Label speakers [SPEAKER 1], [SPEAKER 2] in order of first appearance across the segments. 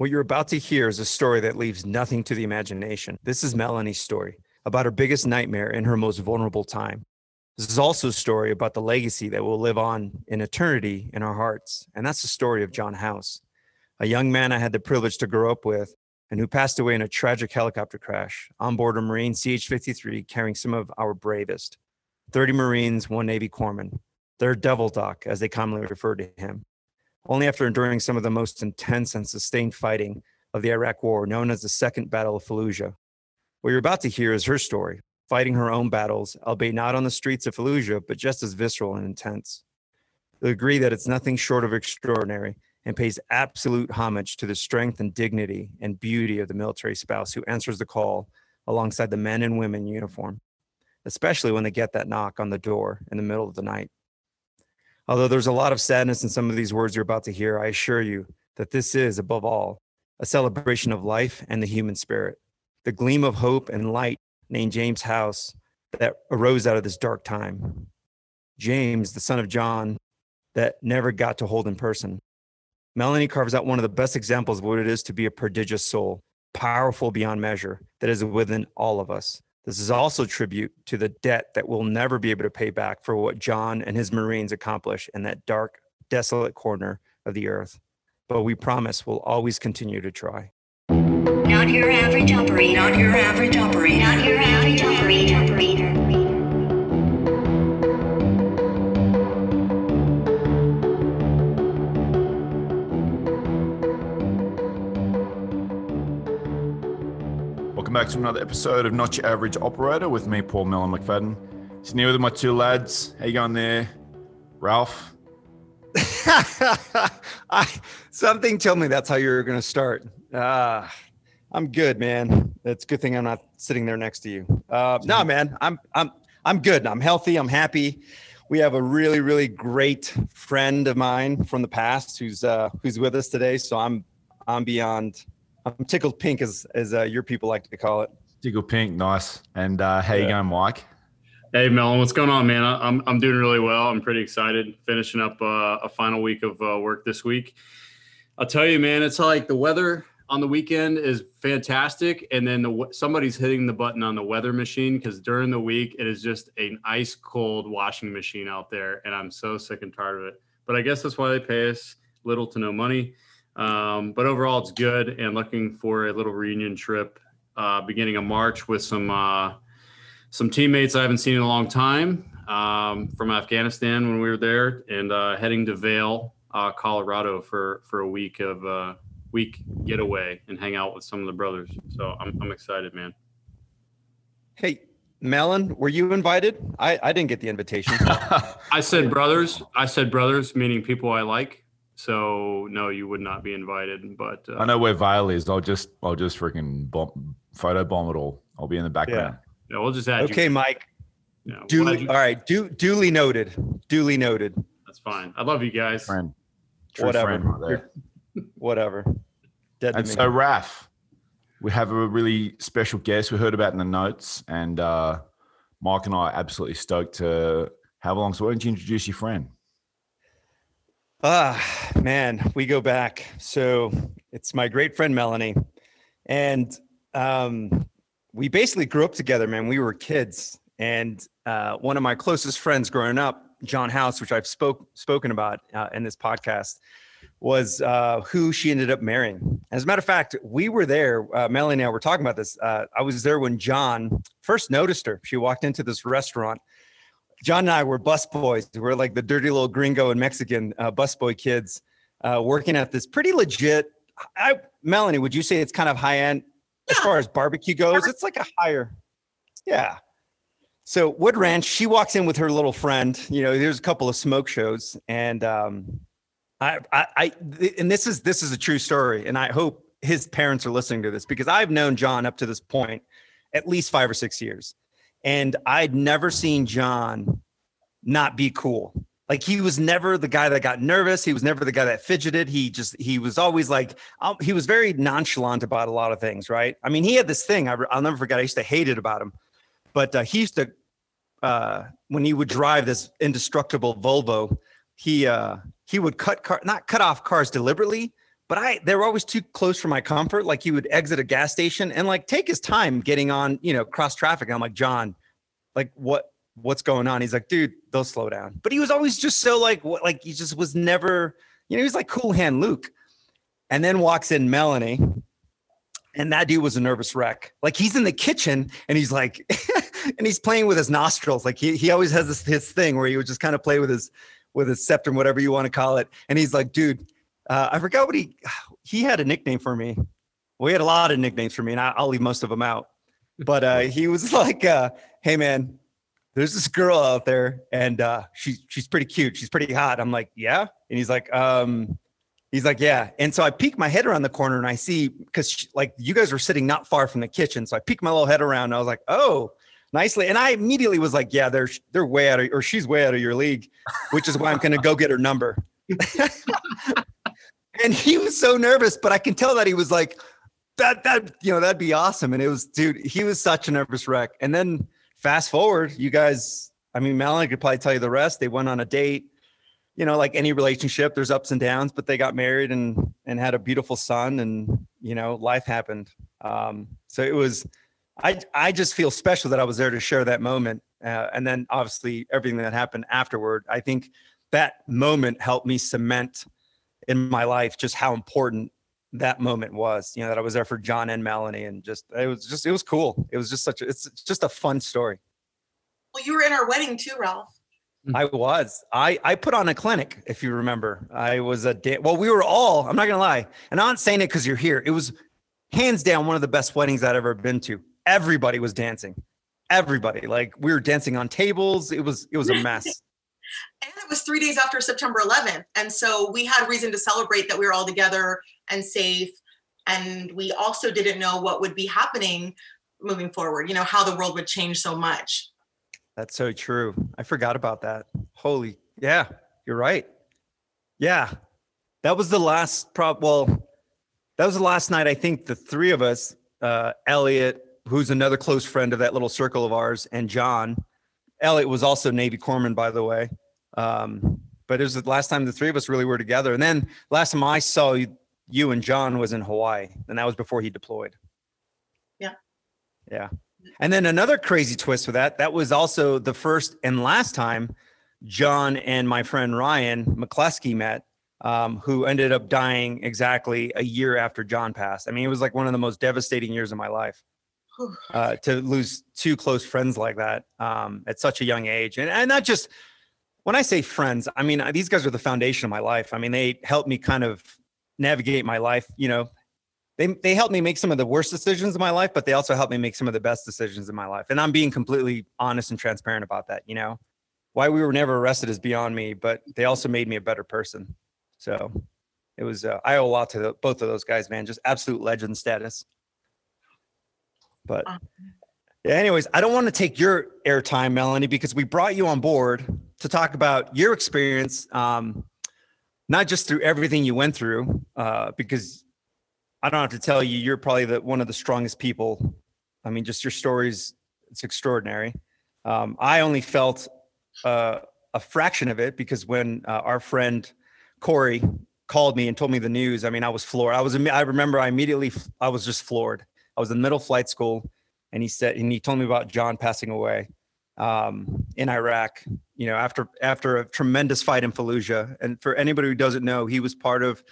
[SPEAKER 1] What you're about to hear is a story that leaves nothing to the imagination. This is Melanie's story about her biggest nightmare in her most vulnerable time. This is also a story about the legacy that will live on in eternity in our hearts. And that's the story of John House, a young man I had the privilege to grow up with and who passed away in a tragic helicopter crash on board a Marine CH 53 carrying some of our bravest 30 Marines, one Navy corpsman, their devil doc, as they commonly refer to him. Only after enduring some of the most intense and sustained fighting of the Iraq War, known as the Second Battle of Fallujah. What you're about to hear is her story, fighting her own battles, albeit not on the streets of Fallujah, but just as visceral and intense. You'll agree that it's nothing short of extraordinary and pays absolute homage to the strength and dignity and beauty of the military spouse who answers the call alongside the men and women in uniform, especially when they get that knock on the door in the middle of the night. Although there's a lot of sadness in some of these words you're about to hear, I assure you that this is, above all, a celebration of life and the human spirit. The gleam of hope and light named James House that arose out of this dark time. James, the son of John, that never got to hold in person. Melanie carves out one of the best examples of what it is to be a prodigious soul, powerful beyond measure, that is within all of us. This is also tribute to the debt that we'll never be able to pay back for what John and his Marines accomplished in that dark, desolate corner of the earth. But we promise we'll always continue to try.
[SPEAKER 2] Not your average operator. Not your average operator. Not your average operator.
[SPEAKER 3] Welcome back to another episode of Not Your Average Operator with me, Paul Mellon McFadden. Sitting here with my two lads. How you going there, Ralph?
[SPEAKER 1] I, something told me that's how you were going to start. Uh, I'm good, man. It's a good thing I'm not sitting there next to you. Uh, no, man, I'm I'm I'm good. I'm healthy. I'm happy. We have a really really great friend of mine from the past who's uh, who's with us today. So I'm I'm beyond. I'm tickled pink, as as uh, your people like to call it.
[SPEAKER 3] Tickled Pink, nice. And uh, how you
[SPEAKER 1] Yeah.
[SPEAKER 3] going, Mike?
[SPEAKER 4] Hey, Melon, what's going on, man? I- I'm, I'm doing really well. I'm pretty excited finishing up uh, a final week of uh, work this week. I'll tell you, man, it's like the weather on the weekend is fantastic. And then the, somebody's hitting the button on the weather machine because during the week, it is just an ice cold washing machine out there. And I'm so sick and tired of it. But I guess that's why they pay us little to no money. Um, but overall, it's good. And looking for a little reunion trip uh, beginning of March with some. Uh, some teammates I haven't seen in a long time um, from Afghanistan when we were there, and uh, heading to Vail, uh, Colorado for for a week of uh, week getaway and hang out with some of the brothers. So I'm I'm excited, man.
[SPEAKER 1] Hey, Melon, were you invited? I I didn't get the invitation.
[SPEAKER 4] I said brothers. I said brothers, meaning people I like. So no, you would not be invited. But uh,
[SPEAKER 3] I know where Vail is. I'll just I'll just freaking bomb, photo bomb it all. I'll be in the background.
[SPEAKER 4] yeah, we'll just add
[SPEAKER 1] okay,
[SPEAKER 4] you.
[SPEAKER 1] Mike.
[SPEAKER 4] you know, we'll
[SPEAKER 1] Duly,
[SPEAKER 4] you-
[SPEAKER 1] all right. Du, duly noted. Duly noted.
[SPEAKER 4] That's fine. I love you guys.
[SPEAKER 3] Friend, true
[SPEAKER 1] Whatever.
[SPEAKER 3] friend right.
[SPEAKER 1] Whatever. Dead
[SPEAKER 3] And so, Raf, we have a really special guest we heard about in the notes, and uh, Mike and I are absolutely stoked to have along. So, why don't you introduce your friend?
[SPEAKER 1] Ah, man, we go back. So it's my great friend Melanie, and um, we basically grew up together. Man, we were kids, and uh, one of my closest friends growing up, John House, which I've spoke spoken about uh, in this podcast, was uh, who she ended up marrying. As a matter of fact, we were there. Uh, Melanie and I were talking about this. Uh, I was there when John first noticed her. She walked into this restaurant. John and I were busboys. We're like the dirty little gringo and Mexican uh, busboy kids uh, working at this pretty legit. I, Melanie, would you say it's kind of high end as far as barbecue goes? It's like a higher, yeah. So Wood Ranch, she walks in with her little friend. You know, there's a couple of smoke shows, and um, I, I, I, and this is this is a true story, and I hope his parents are listening to this because I've known John up to this point at least five or six years, and I'd never seen John not be cool. Like he was never the guy that got nervous. He was never the guy that fidgeted. He just he was always like um, he was very nonchalant about a lot of things. Right? I mean, he had this thing I, will never forget. I used to hate it about him, but uh, he used to uh, when he would drive this indestructible Volvo, he uh, he would cut car not cut off cars deliberately, but I they were always too close for my comfort. Like he would exit a gas station and like take his time getting on, you know, cross traffic. I'm like, John, like what what's going on? He's like, dude, they'll slow down. But he was always just so like what like he just was never, you know, he was like cool hand Luke. And then walks in Melanie. And that dude was a nervous wreck. Like he's in the kitchen and he's like, and he's playing with his nostrils. Like he he always has this his thing where he would just kind of play with his with his septum, whatever you want to call it. And he's like, dude, uh, I forgot what he he had a nickname for me. Well, he had a lot of nicknames for me, and I, will leave most of them out. But uh, he was like, uh, "Hey, man, there's this girl out there, and uh, she's she's pretty cute. She's pretty hot." I'm like, "Yeah," and he's like, um, "He's like, yeah." And so I peek my head around the corner, and I see because like you guys were sitting not far from the kitchen, so I peek my little head around, and I was like, "Oh." nicely. And I immediately was like, yeah, they're they're way out of or she's way out of your league, which is why I'm gonna go get her number. and he was so nervous, but I can tell that he was like, that that you know that'd be awesome. And it was, dude, he was such a nervous wreck. And then fast forward, you guys, I mean, Melanie could probably tell you the rest. They went on a date. You know, like any relationship, there's ups and downs, but they got married and and had a beautiful son, and you know, life happened. Um, so it was, I I just feel special that I was there to share that moment, uh, and then obviously everything that happened afterward. I think that moment helped me cement in my life just how important that moment was you know that i was there for john and melanie and just it was just it was cool. It was just such a it's just a fun story.
[SPEAKER 5] Well you were in our wedding too ralph. Hmm.
[SPEAKER 1] I was. I i put on a clinic if you remember. I was a da- well we were all i'm not gonna lie and i'm not saying it because you're here. It was hands down one of the best weddings i'd ever been to. Everybody was dancing. Everybody. Like we were dancing on tables. It was it was a mess
[SPEAKER 5] and it was three days after September 11th. And so we had reason to celebrate that we were all together and safe. And we also didn't know what would be happening moving forward, you know, how the world would change so much.
[SPEAKER 1] That's so true. I forgot about that. Holy, yeah, you're right. Yeah. That was the last prop. Well, that was the last night. I think the three of us, uh, Elliot, who's another close friend of that little circle of ours, and John, Elliot was also Navy corpsman, by the way. Um, but it was the last time the three of us really were together. And then last time I saw you, you and John was in Hawaii, and that was before he deployed.
[SPEAKER 5] Yeah.
[SPEAKER 1] Yeah. And then another crazy twist with that, that was also the first and last time John and my friend Ryan McCleskey met, um, who ended up dying exactly a year after John passed. I mean, it was like one of the most devastating years of my life uh, to lose two close friends like that um, at such a young age, and and not just when I say friends, I mean these guys are the foundation of my life. I mean they helped me kind of navigate my life. You know, they they helped me make some of the worst decisions in my life, but they also helped me make some of the best decisions in my life. And I'm being completely honest and transparent about that. You know, why we were never arrested is beyond me, but they also made me a better person. So it was uh, I owe a lot to the, both of those guys, man. Just absolute legend status. But yeah, anyways, I don't want to take your airtime, Melanie, because we brought you on board to talk about your experience, um, not just through everything you went through, uh, because I don't have to tell you, you're probably the one of the strongest people. I mean, just your stories, it's extraordinary. Um, I only felt uh, a fraction of it because when uh, our friend Corey called me and told me the news, I mean, I was floored. I was, I remember I immediately, I was just floored. I was in middle flight school, and he said, and he told me about John passing away um, in Iraq. You know, after after a tremendous fight in Fallujah, and for anybody who doesn't know, he was part of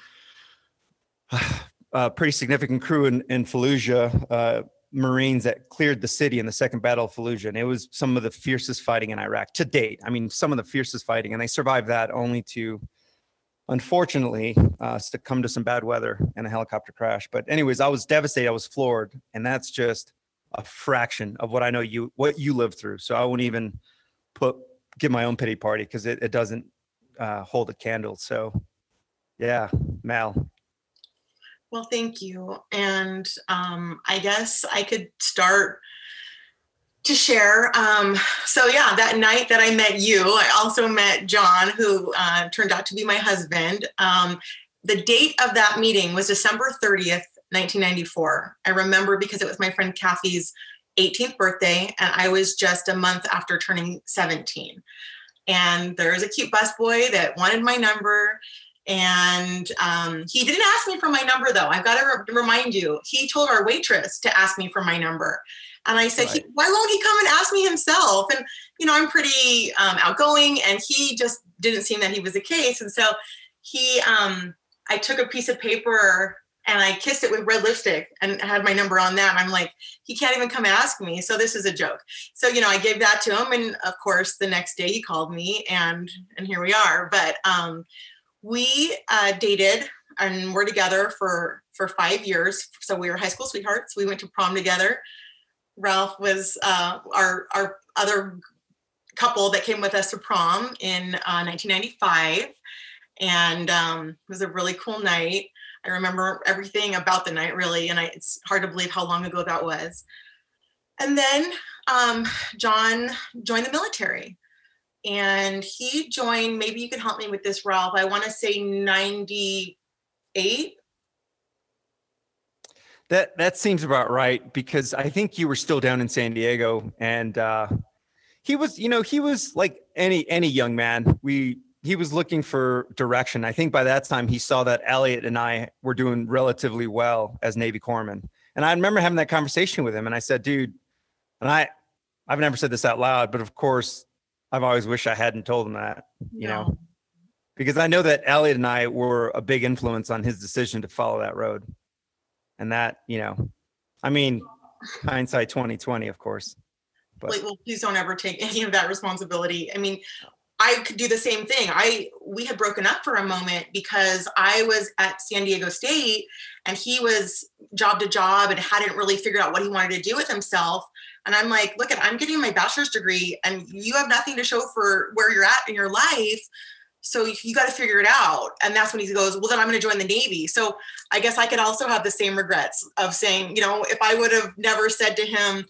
[SPEAKER 1] a pretty significant crew in, in Fallujah. Uh, Marines that cleared the city in the second battle of Fallujah. And it was some of the fiercest fighting in Iraq to date. I mean, some of the fiercest fighting, and they survived that only to unfortunately uh, come to some bad weather and a helicopter crash. But anyways, I was devastated. I was floored, and that's just a fraction of what I know you what you lived through. So I won't even put give my own pity party because it, it doesn't uh, hold a candle. So yeah, Mal.
[SPEAKER 5] Well, thank you. And um, I guess I could start to share. Um, so yeah, that night that I met you, I also met John, who uh, turned out to be my husband. Um, the date of that meeting was December 30th, 1994. I remember because it was my friend Kathy's 18th birthday, and I was just a month after turning 17. And there was a cute busboy that wanted my number, And um, he didn't ask me for my number though. I've got to re- remind you, he told our waitress to ask me for my number. And I said,
[SPEAKER 1] Right.
[SPEAKER 5] why won't he come and ask me himself? And, you know, I'm pretty um, outgoing and he just didn't seem that he was the case. And so he, um, I took a piece of paper and I kissed it with red lipstick and had my number on that. And I'm like, he can't even come ask me. So this is a joke. So, you know, I gave that to him. And of course, the next day he called me and, and here we are. But um, we uh, dated and we're together for, for five years. So we were high school sweethearts. We went to prom together. Ralph was uh, our, our other couple that came with us to prom in uh, 1995. And um, it was a really cool night. I remember everything about the night really, and I, it's hard to believe how long ago that was. And then um, John joined the military, and he joined. Maybe you can help me with this, Ralph. I want to say '98.
[SPEAKER 1] That that seems about right because I think you were still down in San Diego and uh he was, you know, he was like any any young man. We he was looking for direction. I think by that time he saw that Elliot and I were doing relatively well as Navy corpsmen. And I remember having that conversation with him and I said, dude, and I I've never said this out loud, but of course I've always wished I hadn't told him that, you know, because I know that Elliot and I were a big influence on his decision to follow that road. And that, you know, I mean, hindsight 2020, of course. But
[SPEAKER 5] well, please don't ever take any of that responsibility. I mean, I could do the same thing. I we had broken up for a moment because I was at San Diego State and he was job to job and hadn't really figured out what he wanted to do with himself. And I'm like, look at I'm getting my bachelor's degree and you have nothing to show for where you're at in your life. So you, you got to figure it out. And that's when he goes, well, then I'm going to join the Navy. So I guess I could also have the same regrets of saying, you know, if I would have never said to him,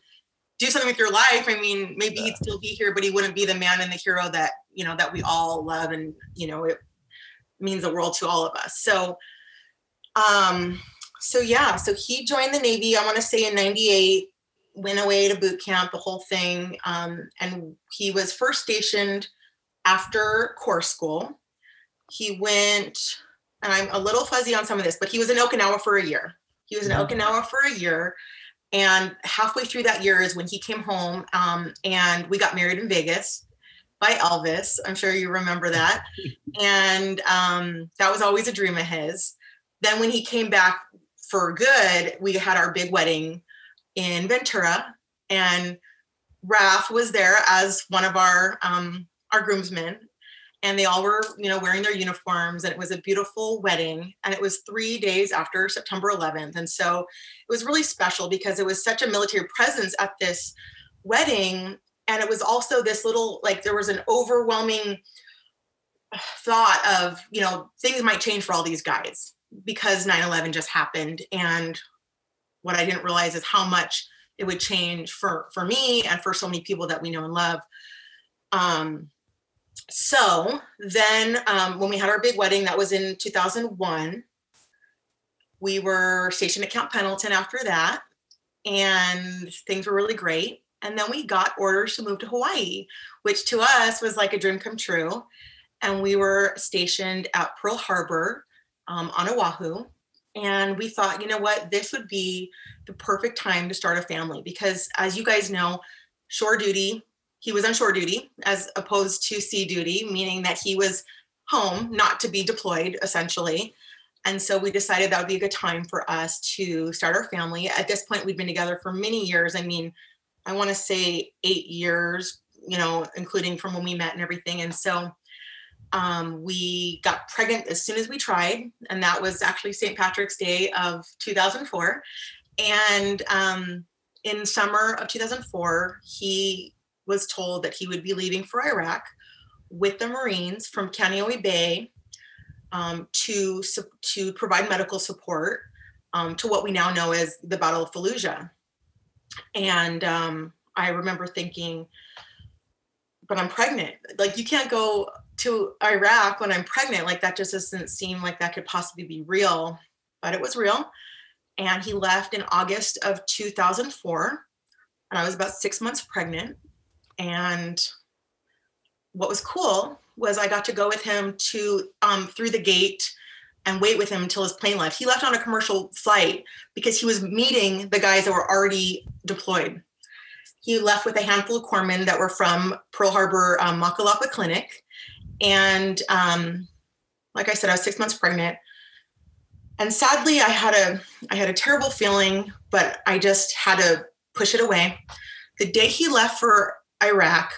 [SPEAKER 5] do something with your life. I mean, maybe he'd still be here, but he wouldn't be the man and the hero that, you know, that we all love. And, you know, it means the world to all of us. So, um, so yeah, so he joined the Navy, I want to say in 98, went away to boot camp, the whole thing. Um, and he was first stationed after Corps School. He went, and I'm a little fuzzy on some of this, but he was in Okinawa for a year. He was in
[SPEAKER 1] Mhm.
[SPEAKER 5] Okinawa for a year. And halfway through that year is when he came home um, and we got married in Vegas by Elvis. I'm sure you remember that. and um, that was always a dream of his. Then when he came back for good, we had our big wedding in Ventura. And Raph was there as one of our um, our groomsmen. And they all were, you know, wearing their uniforms, and it was a beautiful wedding. And it was three days after September 11th, and so it was really special because it was such a military presence at this wedding and it was also this little like there was an overwhelming thought of you know things might change for all these guys because 9-11 just happened and what i didn't realize is how much it would change for for me and for so many people that we know and love um so then um, when we had our big wedding that was in 2001 we were stationed at Camp Pendleton after that, and things were really great. And then we got orders to move to Hawaii, which to us was like a dream come true. And we were stationed at Pearl Harbor um, on Oahu. And we thought, you know what, this would be the perfect time to start a family because, as you guys know, shore duty, he was on shore duty as opposed to sea duty, meaning that he was home, not to be deployed essentially. And so we decided that would be a good time for us to start our family. At this point, we'd been together for many years. I mean, I want to say eight years, you know, including from when we met and everything. And so um, we got pregnant as soon as we tried, and that was actually St. Patrick's Day of 2004. And um, in summer of 2004, he was told that he would be leaving for Iraq with the Marines from Kaneohe Bay um, to to provide medical support um, to what we now know as the Battle of Fallujah. And um, I remember thinking, but I'm pregnant. Like you can't go to Iraq when I'm pregnant. Like that just doesn't seem like that could possibly be real. But it was real. And he left in August of 2004, and I was about six months pregnant. And what was cool was I got to go with him to um, through the gate and wait with him until his plane left. He left on a commercial flight because he was meeting the guys that were already deployed. He left with a handful of corpsmen that were from Pearl Harbor um, Makalapa Clinic, and um, like I said, I was six months pregnant. And sadly, I had a I had a terrible feeling, but I just had to push it away. The day he left for Iraq,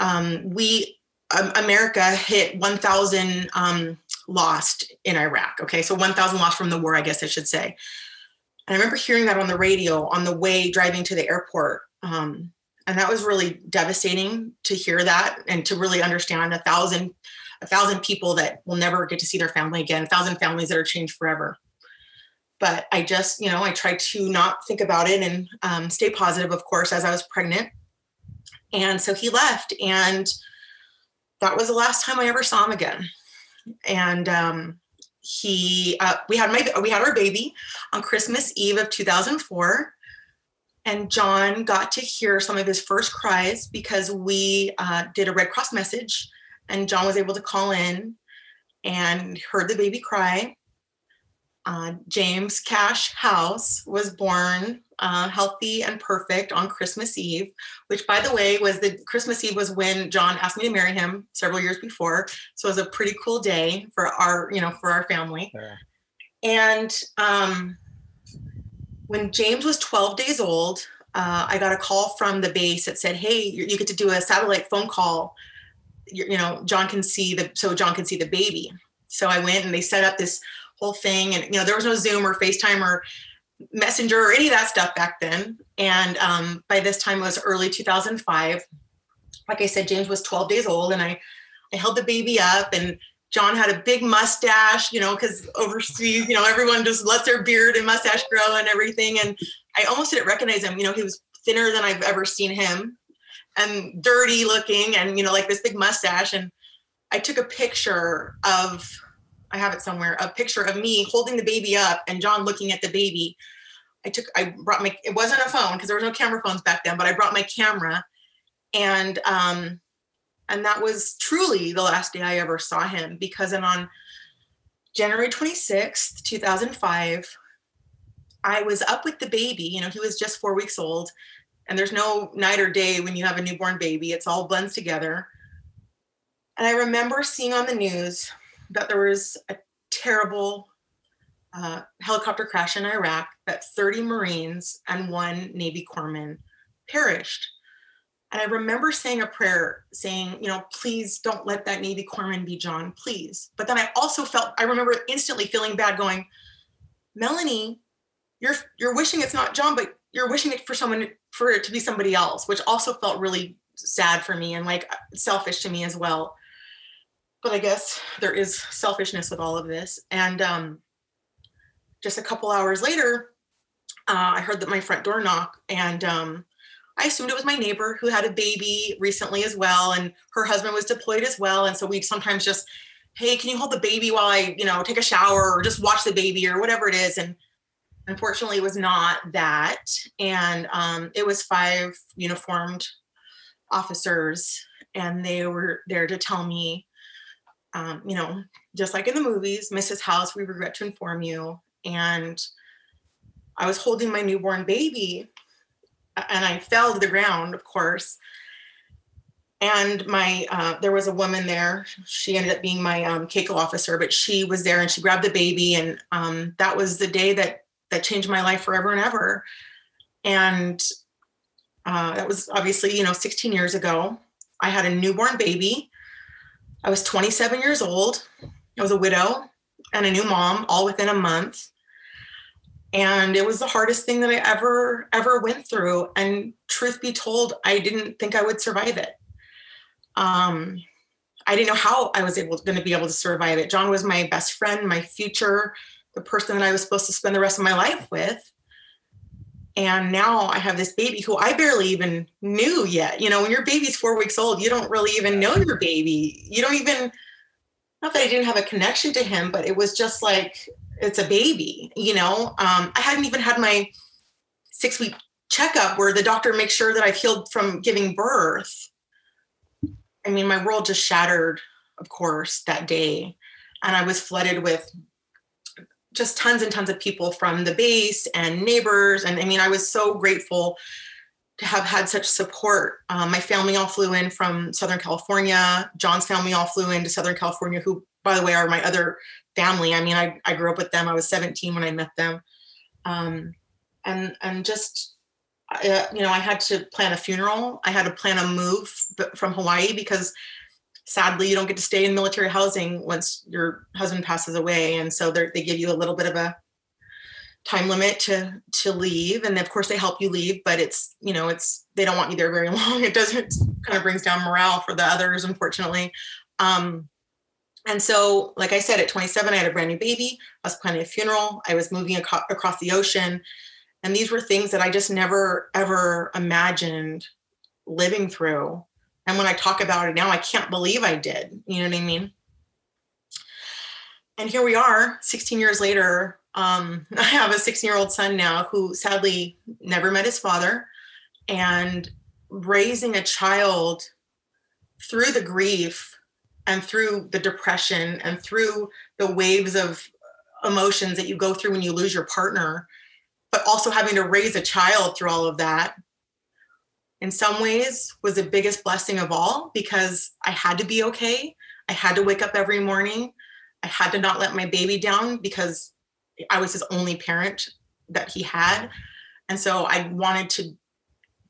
[SPEAKER 5] um, we um, America hit 1,000 um, lost in Iraq. Okay, so 1,000 lost from the war, I guess I should say. And I remember hearing that on the radio on the way driving to the airport. Um, and that was really devastating to hear that and to really understand a thousand a thousand people that will never get to see their family again a thousand families that are changed forever but i just you know i tried to not think about it and um, stay positive of course as i was pregnant and so he left and that was the last time i ever saw him again and um, he uh, we had my we had our baby on christmas eve of 2004 and John got to hear some of his first cries because we uh, did a Red Cross message, and John was able to call in and heard the baby cry. Uh, James Cash House was born uh, healthy and perfect on Christmas Eve, which, by the way, was the Christmas Eve was when John asked me to marry him several years before. So it was a pretty cool day for our, you know, for our family.
[SPEAKER 1] Yeah.
[SPEAKER 5] And um, when James was 12 days old, uh, I got a call from the base that said, "Hey, you, you get to do a satellite phone call. You, you know, John can see the so John can see the baby." So I went and they set up this whole thing, and you know, there was no Zoom or FaceTime or Messenger or any of that stuff back then. And um, by this time, it was early 2005. Like I said, James was 12 days old, and I I held the baby up and John had a big mustache, you know, because overseas, you know, everyone just lets their beard and mustache grow and everything. And I almost didn't recognize him. You know, he was thinner than I've ever seen him and dirty looking and, you know, like this big mustache. And I took a picture of, I have it somewhere, a picture of me holding the baby up and John looking at the baby. I took, I brought my, it wasn't a phone because there was no camera phones back then, but I brought my camera and, um, and that was truly the last day I ever saw him because then on January 26th, 2005, I was up with the baby. You know, he was just four weeks old. And there's no night or day when you have a newborn baby, it's all blends together. And I remember seeing on the news that there was a terrible uh, helicopter crash in Iraq, that 30 Marines and one Navy corpsman perished. And I remember saying a prayer saying, you know, please don't let that Navy corpsman be John, please. But then I also felt, I remember instantly feeling bad going, Melanie, you're you're wishing it's not John, but you're wishing it for someone for it to be somebody else, which also felt really sad for me and like selfish to me as well. But I guess there is selfishness with all of this. And um, just a couple hours later, uh, I heard that my front door knock, and um, I assumed it was my neighbor who had a baby recently as well, and her husband was deployed as well. And so we'd sometimes just, hey, can you hold the baby while I, you know, take a shower or just watch the baby or whatever it is. And unfortunately, it was not that. And um, it was five uniformed officers, and they were there to tell me, um, you know, just like in the movies, Mrs. House, we regret to inform you. And I was holding my newborn baby and I fell to the ground, of course. And my uh, there was a woman there. She ended up being my um, CACO officer, but she was there and she grabbed the baby, and um, that was the day that that changed my life forever and ever. And uh, that was obviously you know 16 years ago. I had a newborn baby. I was 27 years old. I was a widow and a new mom, all within a month. And it was the hardest thing that i ever ever went through. And truth be told i didn't think i would survive it. Um i didn't know how i was able going to be able to survive it. John was my best friend my future the person that i was supposed to spend the rest of my life with and now i have this baby who i barely even knew yet. You know when your baby's four weeks old you don't really even know your baby. You don't even not that i didn't have a connection to him but it was just like it's a baby you know? Um, i hadn't even had my six week checkup where the doctor makes sure that i've healed from giving birth. I mean my world just shattered of course, that day. And I was flooded with just tons and tons of people from the base and neighbors. And I mean, I was so grateful to have had such support. Um, my family all flew in from Southern California. John's family all flew into Southern California, who, by the way, are my other family. I mean, I, I grew up with them. I was 17 when I met them. Um, and, and just, uh, you know, I had to plan a funeral. I had to plan a move from Hawaii because sadly you don't get to stay in military housing once your husband passes away. And so they give you a little bit of a time limit to to leave. And of course they help you leave but it's you know it's they don't want you there very long. It doesn't kind of brings down morale for the others unfortunately. Um and so like i said at 27 i had a brand new baby. I was planning a funeral. I was moving ac- across the ocean. And these were things that i just never ever imagined living through and when i talk about it now i can't believe i did. You know what i mean? And here we are 16 years later. Um, I have a 16 year old son now who sadly never met his father. And raising a child through the grief and through the depression and through the waves of emotions that you go through when you lose your partner, but also having to raise a child through all of that, in some ways was the biggest blessing of all because I had to be okay. I had to wake up every morning. I had to not let my baby down because I was his only parent that he had. And so I wanted to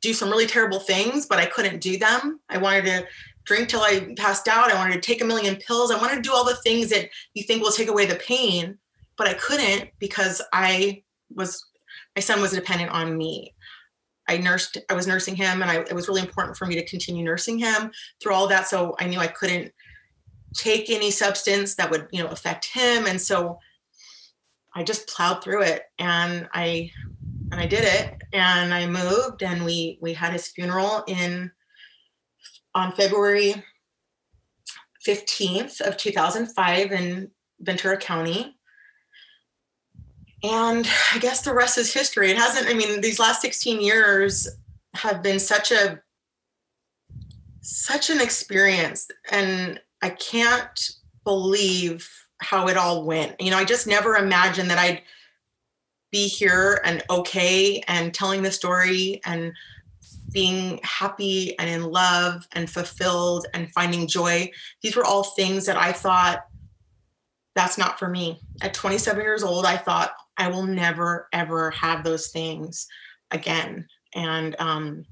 [SPEAKER 5] do some really terrible things, but I couldn't do them. I wanted to drink till I passed out. I wanted to take a million pills. I wanted to do all the things that you think will take away the pain, but I couldn't because I was, my son was dependent on me. I nursed, I was nursing him, and I, it was really important for me to continue nursing him through all that. So I knew I couldn't take any substance that would, you know, affect him. And so I just plowed through it and I and I did it and I moved and we we had his funeral in on February 15th of 2005 in Ventura County. And I guess the rest is history. It hasn't I mean these last 16 years have been such a such an experience and I can't believe how it all went. You know, I just never imagined that I'd be here and okay and telling the story and being happy and in love and fulfilled and finding joy. These were all things that I thought that's not for me. At 27 years old, I thought I will never ever have those things again. And um,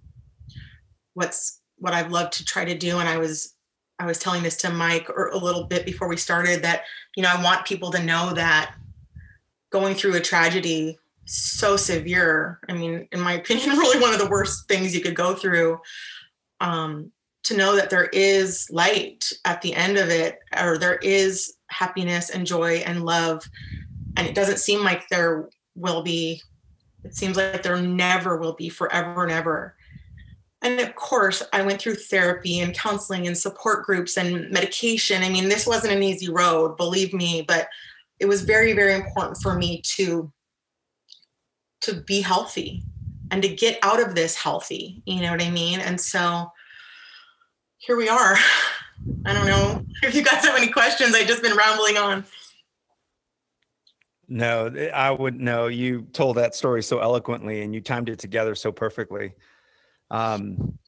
[SPEAKER 5] what's what I've loved to try to do, and I was I was telling this to Mike or a little bit before we started that, you know, I want people to know that going through a tragedy so severe, I mean, in my opinion, really one of the worst things you could go through, um, to know that there is light at the end of it, or there is happiness and joy and love. And it doesn't seem like there will be, it seems like there never will be forever and ever. And of course i went through therapy and counseling and support groups and medication. I mean this wasn't an easy road believe me but it was very very important for me to to be healthy and to get out of this healthy you know what i mean? And so here we are i don't know if you guys have any questions. I've just been rambling on.
[SPEAKER 1] No i would know you told that story so eloquently and you timed it together so perfectly. Um,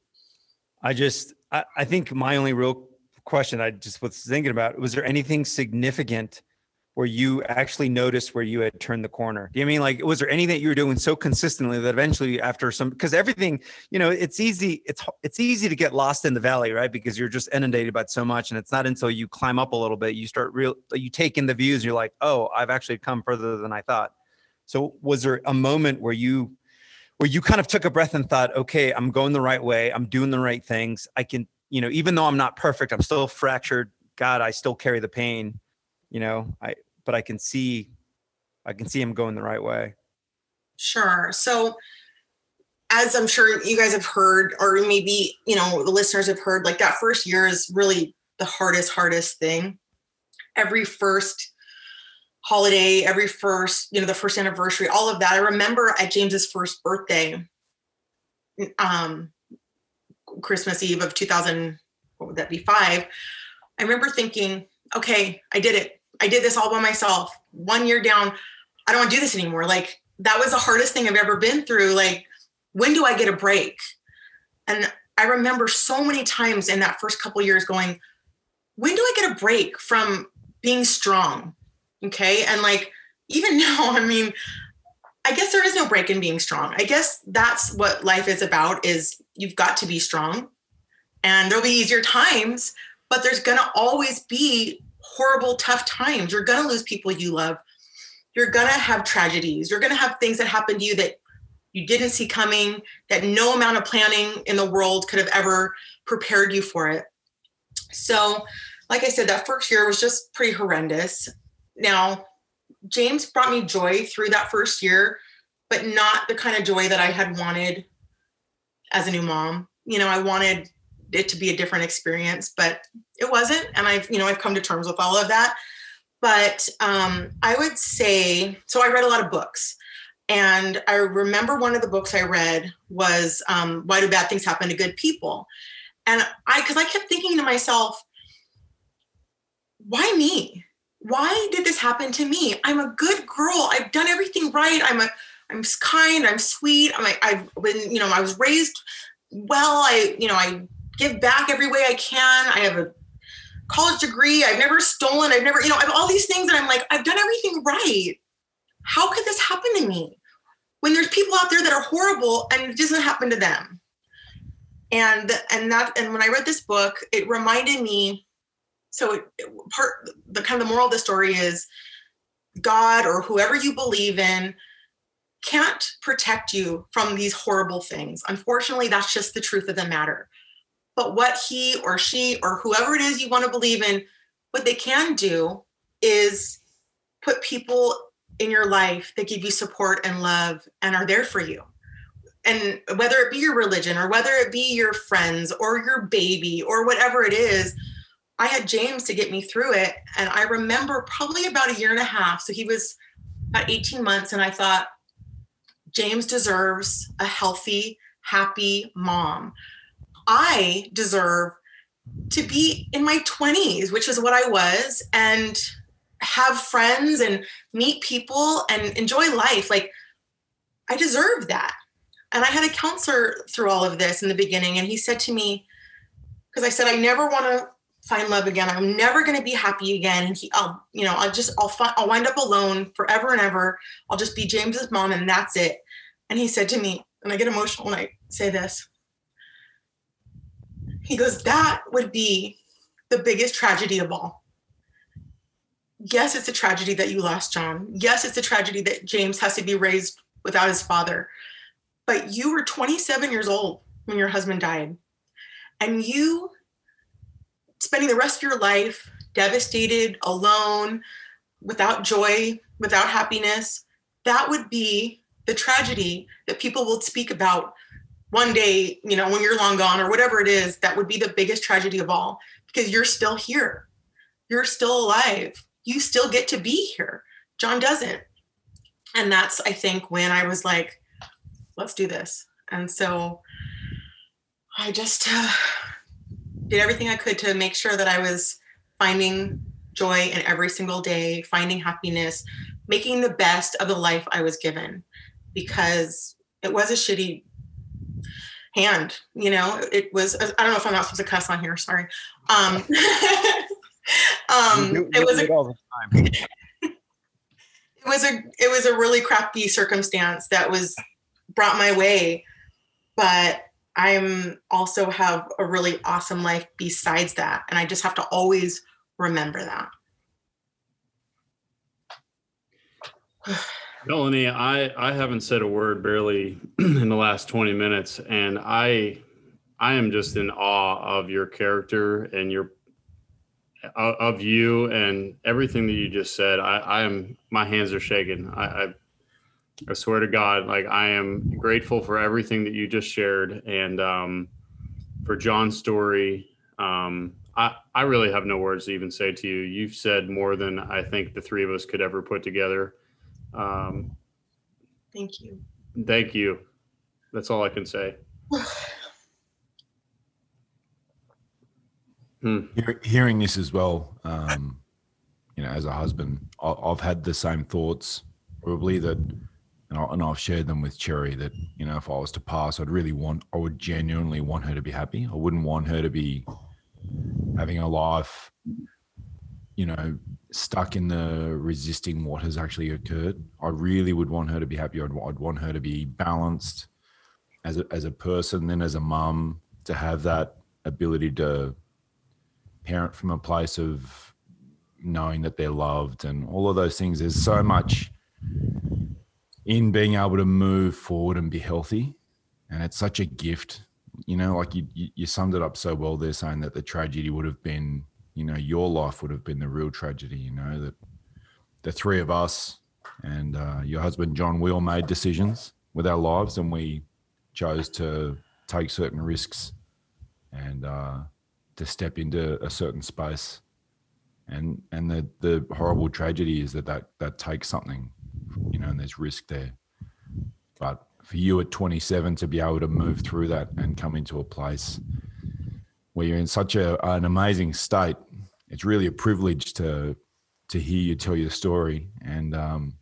[SPEAKER 1] I just, I, I think my only real question I just was thinking about was there anything significant where you actually noticed where you had turned the corner? Do you mean like was there anything that you were doing so consistently that eventually after some because everything, you know, it's easy, it's it's easy to get lost in the valley, right? Because you're just inundated by so much. And it's not until you climb up a little bit, you start real you take in the views and you're like, oh, I've actually come further than I thought. So was there a moment where you where you kind of took a breath and thought, okay, I'm going the right way. I'm doing the right things. I can, you know, even though I'm not perfect, I'm still fractured. God, I still carry the pain, you know, I, but I can see, I can see him going the right way.
[SPEAKER 5] Sure. So, as I'm sure you guys have heard, or maybe, you know, the listeners have heard, like that first year is really the hardest, hardest thing. Every first holiday, every first, you know, the first anniversary, all of that. I remember at James's first birthday, um, Christmas Eve of 2000, what would that be, five, I remember thinking, okay, I did it. I did this all by myself. One year down, I don't want to do this anymore. Like that was the hardest thing I've ever been through. Like, when do I get a break? And I remember so many times in that first couple years going, when do I get a break from being strong? Okay. And like, even now, I mean, I guess there is no break in being strong. I guess that's what life is about is you've got to be strong. And there'll be easier times, but there's going to always be horrible tough times. You're going to lose people you love. You're going to have tragedies. You're going to have things that happen to you that you didn't see coming, that no amount of planning in the world could have ever prepared you for it. So, like I said, that first year was just pretty horrendous. Now, James brought me joy through that first year, but not the kind of joy that I had wanted as a new mom. You know, I wanted it to be a different experience, but it wasn't. And I've, you know, I've come to terms with all of that. But um, I would say, so I read a lot of books. And I remember one of the books I read was um, Why Do Bad Things Happen to Good People? And I, because I kept thinking to myself, why me? Why did this happen to me? I'm a good girl. I've done everything right. I'm a, I'm kind. I'm sweet. I'm, I've been, you know, I was raised well. I, you know, I give back every way I can. I have a college degree. I've never stolen. I've never, you know, I have all these things, and I'm like, I've done everything right. How could this happen to me? When there's people out there that are horrible and it doesn't happen to them. And and that and when I read this book, it reminded me so it, part the kind of the moral of the story is god or whoever you believe in can't protect you from these horrible things unfortunately that's just the truth of the matter but what he or she or whoever it is you want to believe in what they can do is put people in your life that give you support and love and are there for you and whether it be your religion or whether it be your friends or your baby or whatever it is I had James to get me through it. And I remember probably about a year and a half. So he was about 18 months. And I thought, James deserves a healthy, happy mom. I deserve to be in my 20s, which is what I was, and have friends and meet people and enjoy life. Like, I deserve that. And I had a counselor through all of this in the beginning. And he said to me, because I said, I never want to find love again. I'm never going to be happy again. And he, I'll, you know, I'll just, I'll find, I'll wind up alone forever and ever. I'll just be James's mom and that's it. And he said to me, and I get emotional when I say this. He goes, that would be the biggest tragedy of all. Yes, it's a tragedy that you lost John. Yes, it's a tragedy that James has to be raised without his father. But you were 27 years old when your husband died. And you spending the rest of your life devastated, alone, without joy, without happiness, that would be the tragedy that people will speak about one day, you know, when you're long gone or whatever it is, that would be the biggest tragedy of all because you're still here. You're still alive. You still get to be here. John doesn't. And that's, I think, when I was like, let's do this. And so I just, uh, did everything I could to make sure that I was finding joy in every single day, finding happiness, making the best of the life I was given because it was a shitty hand, you know, it was, I don't know if I'm not supposed to cuss on here. Sorry. Um, um,
[SPEAKER 1] You do-
[SPEAKER 5] it was, a,
[SPEAKER 1] it all the time.
[SPEAKER 5] it was a, it was a really crappy circumstance that was brought my way, but I'm also have a really awesome life besides that. And I just have to always remember that.
[SPEAKER 4] Melanie, I, I haven't said a word barely in the last 20 minutes, and I I am just in awe of your character and your of you and everything that you just said. I, I am my hands are shaking. I, I I swear to God, like I am grateful for everything that you just shared and um, for John's story. Um, I, I really have no words to even say to you. You've said more than I think the three of us could ever put together. Um,
[SPEAKER 5] Thank you.
[SPEAKER 4] thank you. That's all I can say. Hmm.
[SPEAKER 3] Hearing this as well, um, you know, as a husband, I, I've had the same thoughts. Probably that, and I've shared them with Cherry. That you know, if I was to pass, I'd really want, I would genuinely want her to be happy. I wouldn't want her to be having a life, you know, stuck in the resisting what has actually occurred. I really would want her to be happy. I'd, I'd want her to be balanced as a, as a person, then as a mum, to have that ability to parent from a place of knowing that they're loved and all of those things. There's so much in being able to move forward and be healthy. And it's such a gift. You know, like you, you you summed it up so well there, saying that the tragedy would have been, you know, your life would have been the real tragedy, you know, that the three of us and uh, your husband, John, we all made decisions with our lives and we chose to take certain risks and uh, to step into a certain space. And and the the horrible tragedy is that that that takes something, you know, and there's risk there. But for you at 27 to be able to move through that and come into a place where you're in such a, an amazing state, it's really a privilege to to hear you tell your story. And um,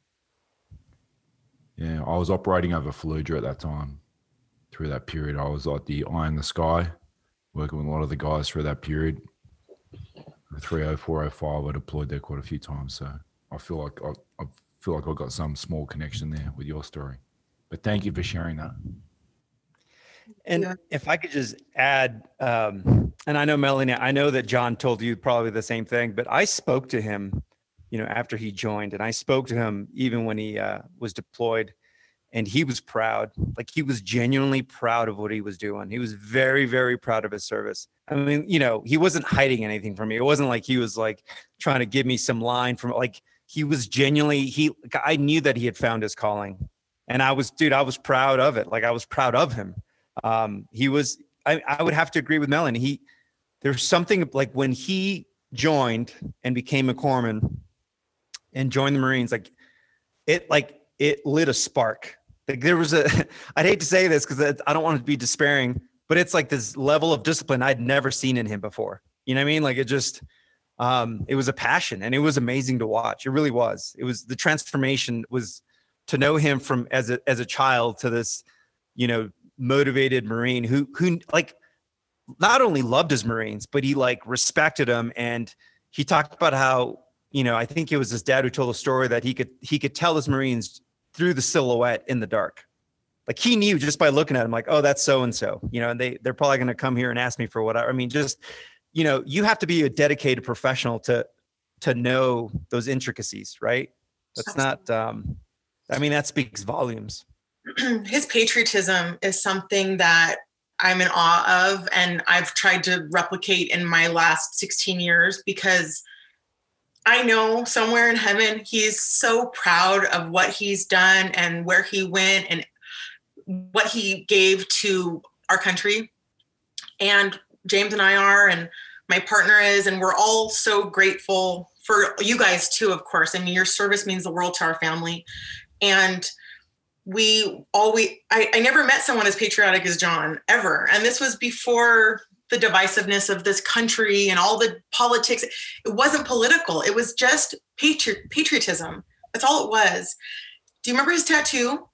[SPEAKER 3] yeah, I was operating over Fallujah at that time. Through that period, I was like the eye in the sky, working with a lot of the guys through that period. The 30405, I deployed there quite a few times. So I feel like I, I feel like I've got some small connection there with your story. But thank you for sharing that.
[SPEAKER 1] And if I could just add, um, and I know Melanie, I know that John told you probably the same thing, but I spoke to him, you know, after he joined, and I spoke to him even when he uh, was deployed, and he was proud. Like he was genuinely proud of what he was doing. He was very, very proud of his service. I mean, you know, he wasn't hiding anything from me. It wasn't like he was like trying to give me some line from like he was genuinely he. I knew that he had found his calling, and I was, dude, I was proud of it. Like I was proud of him um, he was I, I would have to agree with Melanie. He there's something like when he joined and became a corpsman and joined the Marines, like it like it lit a spark. Like there was a I'd hate to say this because I don't want to be despairing, but it's like this level of discipline I'd never seen in him before. You know what I mean? Like it just um it was a passion and it was amazing to watch. It really was. It was the transformation was to know him from as a as a child to this, you know, motivated marine who who like not only loved his marines but he like respected them and he talked about how you know i think it was his dad who told a story that he could he could tell his marines through the silhouette in the dark. Like he knew just by looking at him like oh that's so and so you know and they they're probably going to come here and ask me for whatever i mean just you know you have to be a dedicated professional to to know those intricacies right? That's not um i mean that speaks volumes
[SPEAKER 5] his patriotism is something that I'm in awe of, and I've tried to replicate in my last 16 years because I know somewhere in heaven he's so proud of what he's done and where he went and what he gave to our country. And James and I are, and my partner is, and we're all so grateful for you guys too, of course. I mean, your service means the world to our family. And we always I, I never met someone as patriotic as john ever. And this was before the divisiveness of this country and all the politics. It wasn't political. It was just patri- patriotism. That's all it was. Do you remember his tattoo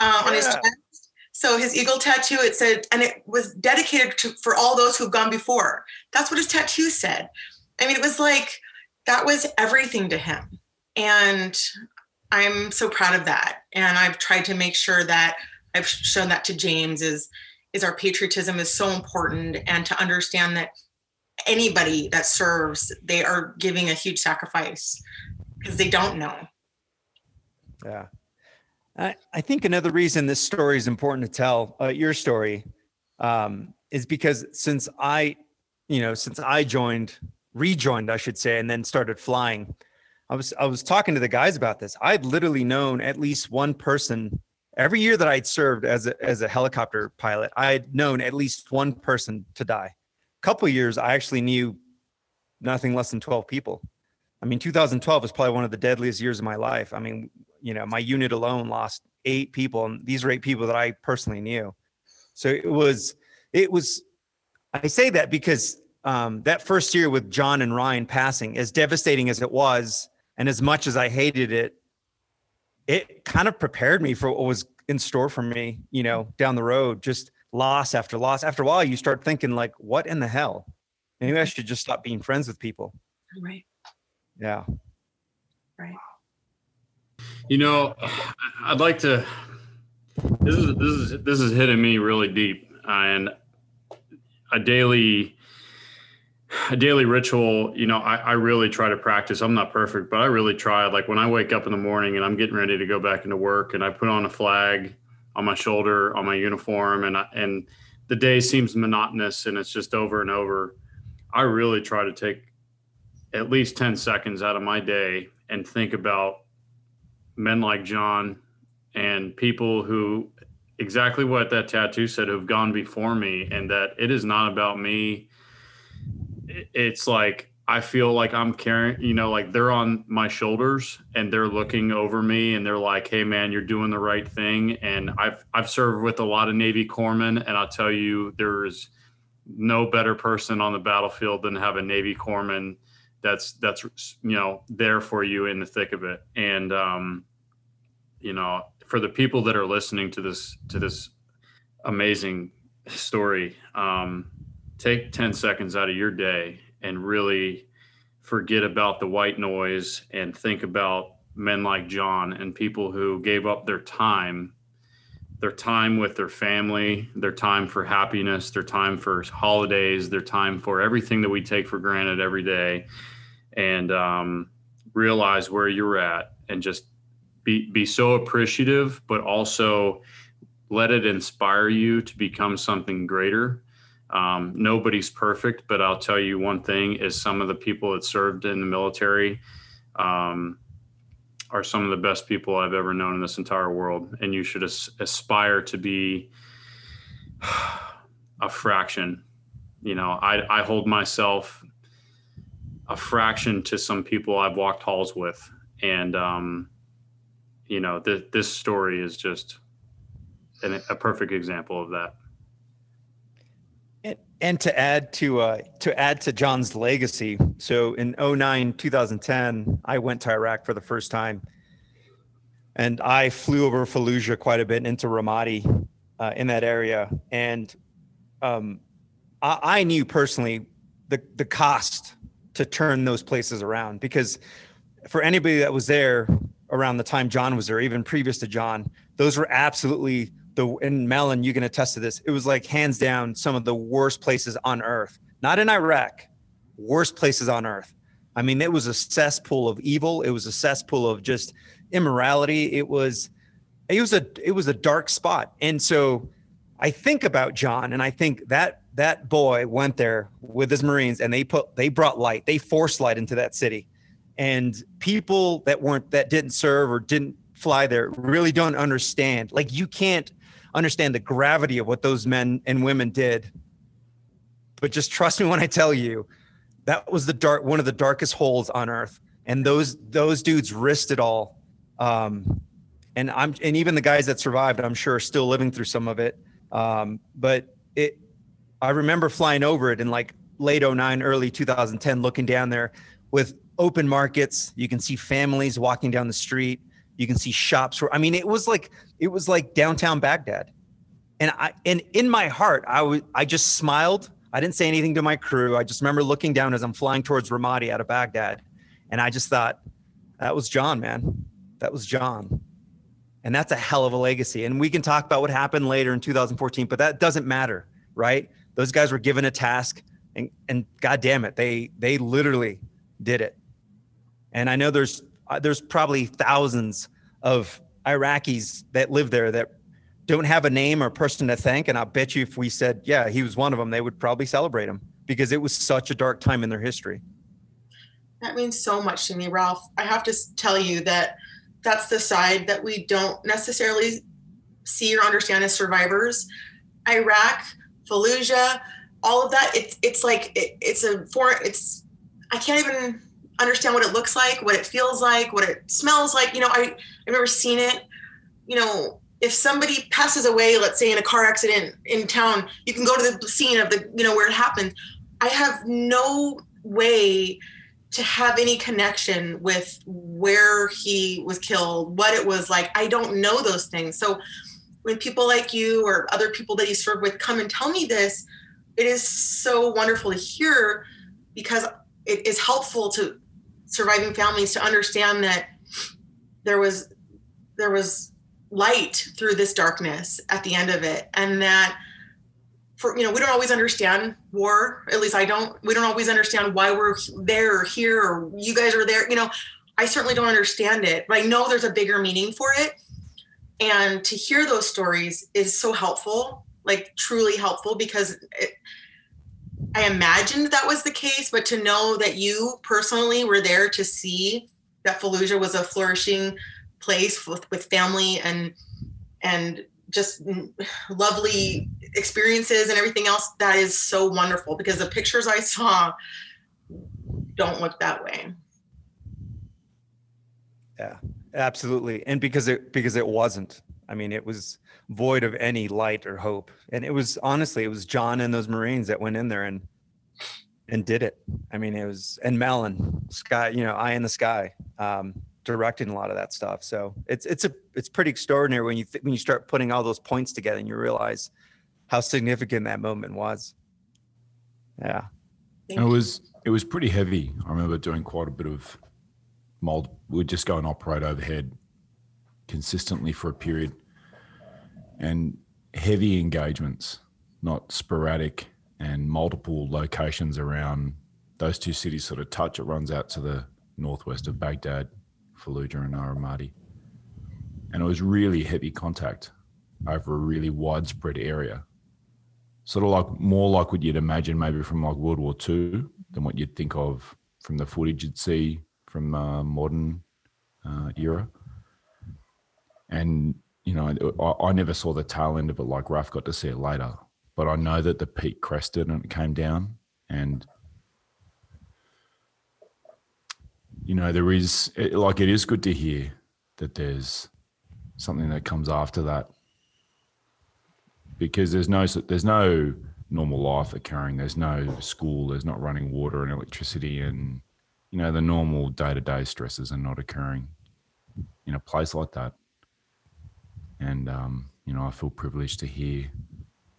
[SPEAKER 5] uh, on his chest? So his eagle tattoo it said and it was dedicated to for all those who've gone before. That's what his tattoo said. I mean it was like that was everything to him. And I'm so proud of that. And I've tried to make sure that I've shown that to James is is our patriotism is so important and to understand that anybody that serves, they are giving a huge sacrifice because they don't know.
[SPEAKER 1] Yeah. I, I think another reason this story is important to tell, uh, your story, um, is because since I, you know, since I joined, rejoined, I should say, and then started flying, I was I was talking to the guys about this. I'd literally known at least one person every year that I'd served as a as a helicopter pilot. I had known at least one person to die. A couple years, I actually knew nothing less than twelve people. I mean, 2012 was probably one of the deadliest years of my life. I mean, you know, my unit alone lost eight people, and these are eight people that I personally knew. So it was, it was. I say that because um, that first year with John and Ryan passing, as devastating as it was, and as much as I hated it, it kind of prepared me for what was in store for me, you know, down the road. Just loss after loss. After a while, you start thinking like, what in the hell? Maybe I should just stop being friends with people.
[SPEAKER 5] Right.
[SPEAKER 1] Yeah.
[SPEAKER 5] Right.
[SPEAKER 4] You know, I'd like to. This is this is this is hitting me really deep, and a daily a daily ritual. You know, I, I really try to practice. I'm not perfect, but I really try. Like when I wake up in the morning and I'm getting ready to go back into work, and I put on a flag on my shoulder on my uniform, and I, and the day seems monotonous and it's just over and over. I really try to take at least 10 seconds out of my day and think about men like John and people who exactly what that tattoo said who've gone before me and that it is not about me it's like I feel like I'm carrying, you know, like they're on my shoulders and they're looking over me and they're like, "Hey man, you're doing the right thing." And I've I've served with a lot of Navy corpsmen and I'll tell you there's no better person on the battlefield than have a Navy corpsman that's that's you know there for you in the thick of it. And um you know, for the people that are listening to this to this amazing story, um, take 10 seconds out of your day and really forget about the white noise and think about men like John and people who gave up their time, their time with their family, their time for happiness, their time for holidays, their time for everything that we take for granted every day, and um, realize where you're at and just be be so appreciative, but also let it inspire you to become something greater. Um, nobody's perfect, but I'll tell you one thing: is some of the people that served in the military um, are some of the best people I've ever known in this entire world, and you should as- aspire to be a fraction. You know, I, I hold myself a fraction to some people I've walked halls with, and um, you know, th- this story is just an, a perfect example of that.
[SPEAKER 1] And, to add to uh, to add to John's legacy, so in 09, 2010, I went to Iraq for the first time, and I flew over Fallujah quite a bit into Ramadi, uh, in that area, and um, I, I knew personally the the cost to turn those places around because for anybody that was there around the time John was there, even previous to John, those were absolutely the and Melon, you can attest to this. It was like hands down some of the worst places on earth. Not in Iraq, worst places on earth. I mean, it was a cesspool of evil. It was a cesspool of just immorality. It was it was a it was a dark spot. And so I think about John and I think that that boy went there with his Marines and they put they brought light. They forced light into that city and people that weren't that didn't serve or didn't fly there really don't understand. Like you can't understand the gravity of what those men and women did. But just trust me when i tell you that was the dark one of the darkest holes on earth. And those those dudes risked it all. Um and i'm and even the guys that survived i'm sure are still living through some of it. Um but it i remember flying over it in like late 09 early 2010 looking down there with open markets. You can see families walking down the street. You can see shops where I mean, it was like it was like downtown Baghdad. And I and in my heart, I was I just smiled. I didn't say anything to my crew. I just remember looking down as I'm flying towards Ramadi out of Baghdad. And I just thought, that was John, man. That was John. And that's a hell of a legacy. And we can talk about what happened later in 2014, but that doesn't matter, right? Those guys were given a task and and god damn it, they they literally did it. And I know there's uh, there's probably thousands of Iraqis that live there that don't have a name or person to thank. And I bet you if we said, yeah, he was one of them, they would probably celebrate him because it was such a dark time in their history.
[SPEAKER 5] That means so much to me, Ralph. I have to tell you that that's the side that we don't necessarily see or understand as survivors. Iraq, Fallujah, all of that. It's it's like it, it's a foreign. It's I can't even understand what it looks like, what it feels like, what it smells like. You know, I, I've never seen it. You know, if somebody passes away, let's say in a car accident in town, you can go to the scene of the, you know, where it happened. I have no way to have any connection with where he was killed, what it was like. I don't know those things. So when people like you or other people that you serve with come and tell me this, it is so wonderful to hear because it is helpful to surviving families to understand that there was there was light through this darkness at the end of it. And that for you know we don't always understand war at least i don't we don't always understand why we're there or here or you guys are there you know i certainly don't understand it but i know there's a bigger meaning for it. And to hear those stories is so helpful like truly helpful because it, i imagined that was the case but to know that you personally were there to see that fallujah was a flourishing place with, with family and and just lovely experiences and everything else that is so wonderful because the pictures i saw don't look that way
[SPEAKER 1] Yeah, absolutely. And because it because it wasn't. I mean, it was void of any light or hope. And it was honestly, it was John and those Marines that went in there and and did it. I mean, it was and Melon, Sky, you know, Eye in the Sky, um, directing a lot of that stuff. So it's it's a it's pretty extraordinary when you th- when you start putting all those points together and you realize how significant that moment was. Yeah.
[SPEAKER 3] It was it was pretty heavy. I remember doing quite a bit of mold. We'd just go and operate overhead consistently for a period, and heavy engagements, not sporadic, and multiple locations around those two cities. Sort of touch. It runs out to the northwest of Baghdad, Fallujah, and Aramadi, and it was really heavy contact over a really widespread area sort of like more like what you'd imagine maybe from like World War II than what you'd think of from the footage you'd see from uh, modern uh, era. And you know, I, I never saw the tail end of it like Raf got to see it later, but I know that the peak crested and it came down, and you know there is it, like it is good to hear that there's something that comes after that because there's no there's no normal life occurring. There's no school. There's not running water and electricity, and you know the normal day to day stresses are not occurring in a place like that. And um, you know, I feel privileged to hear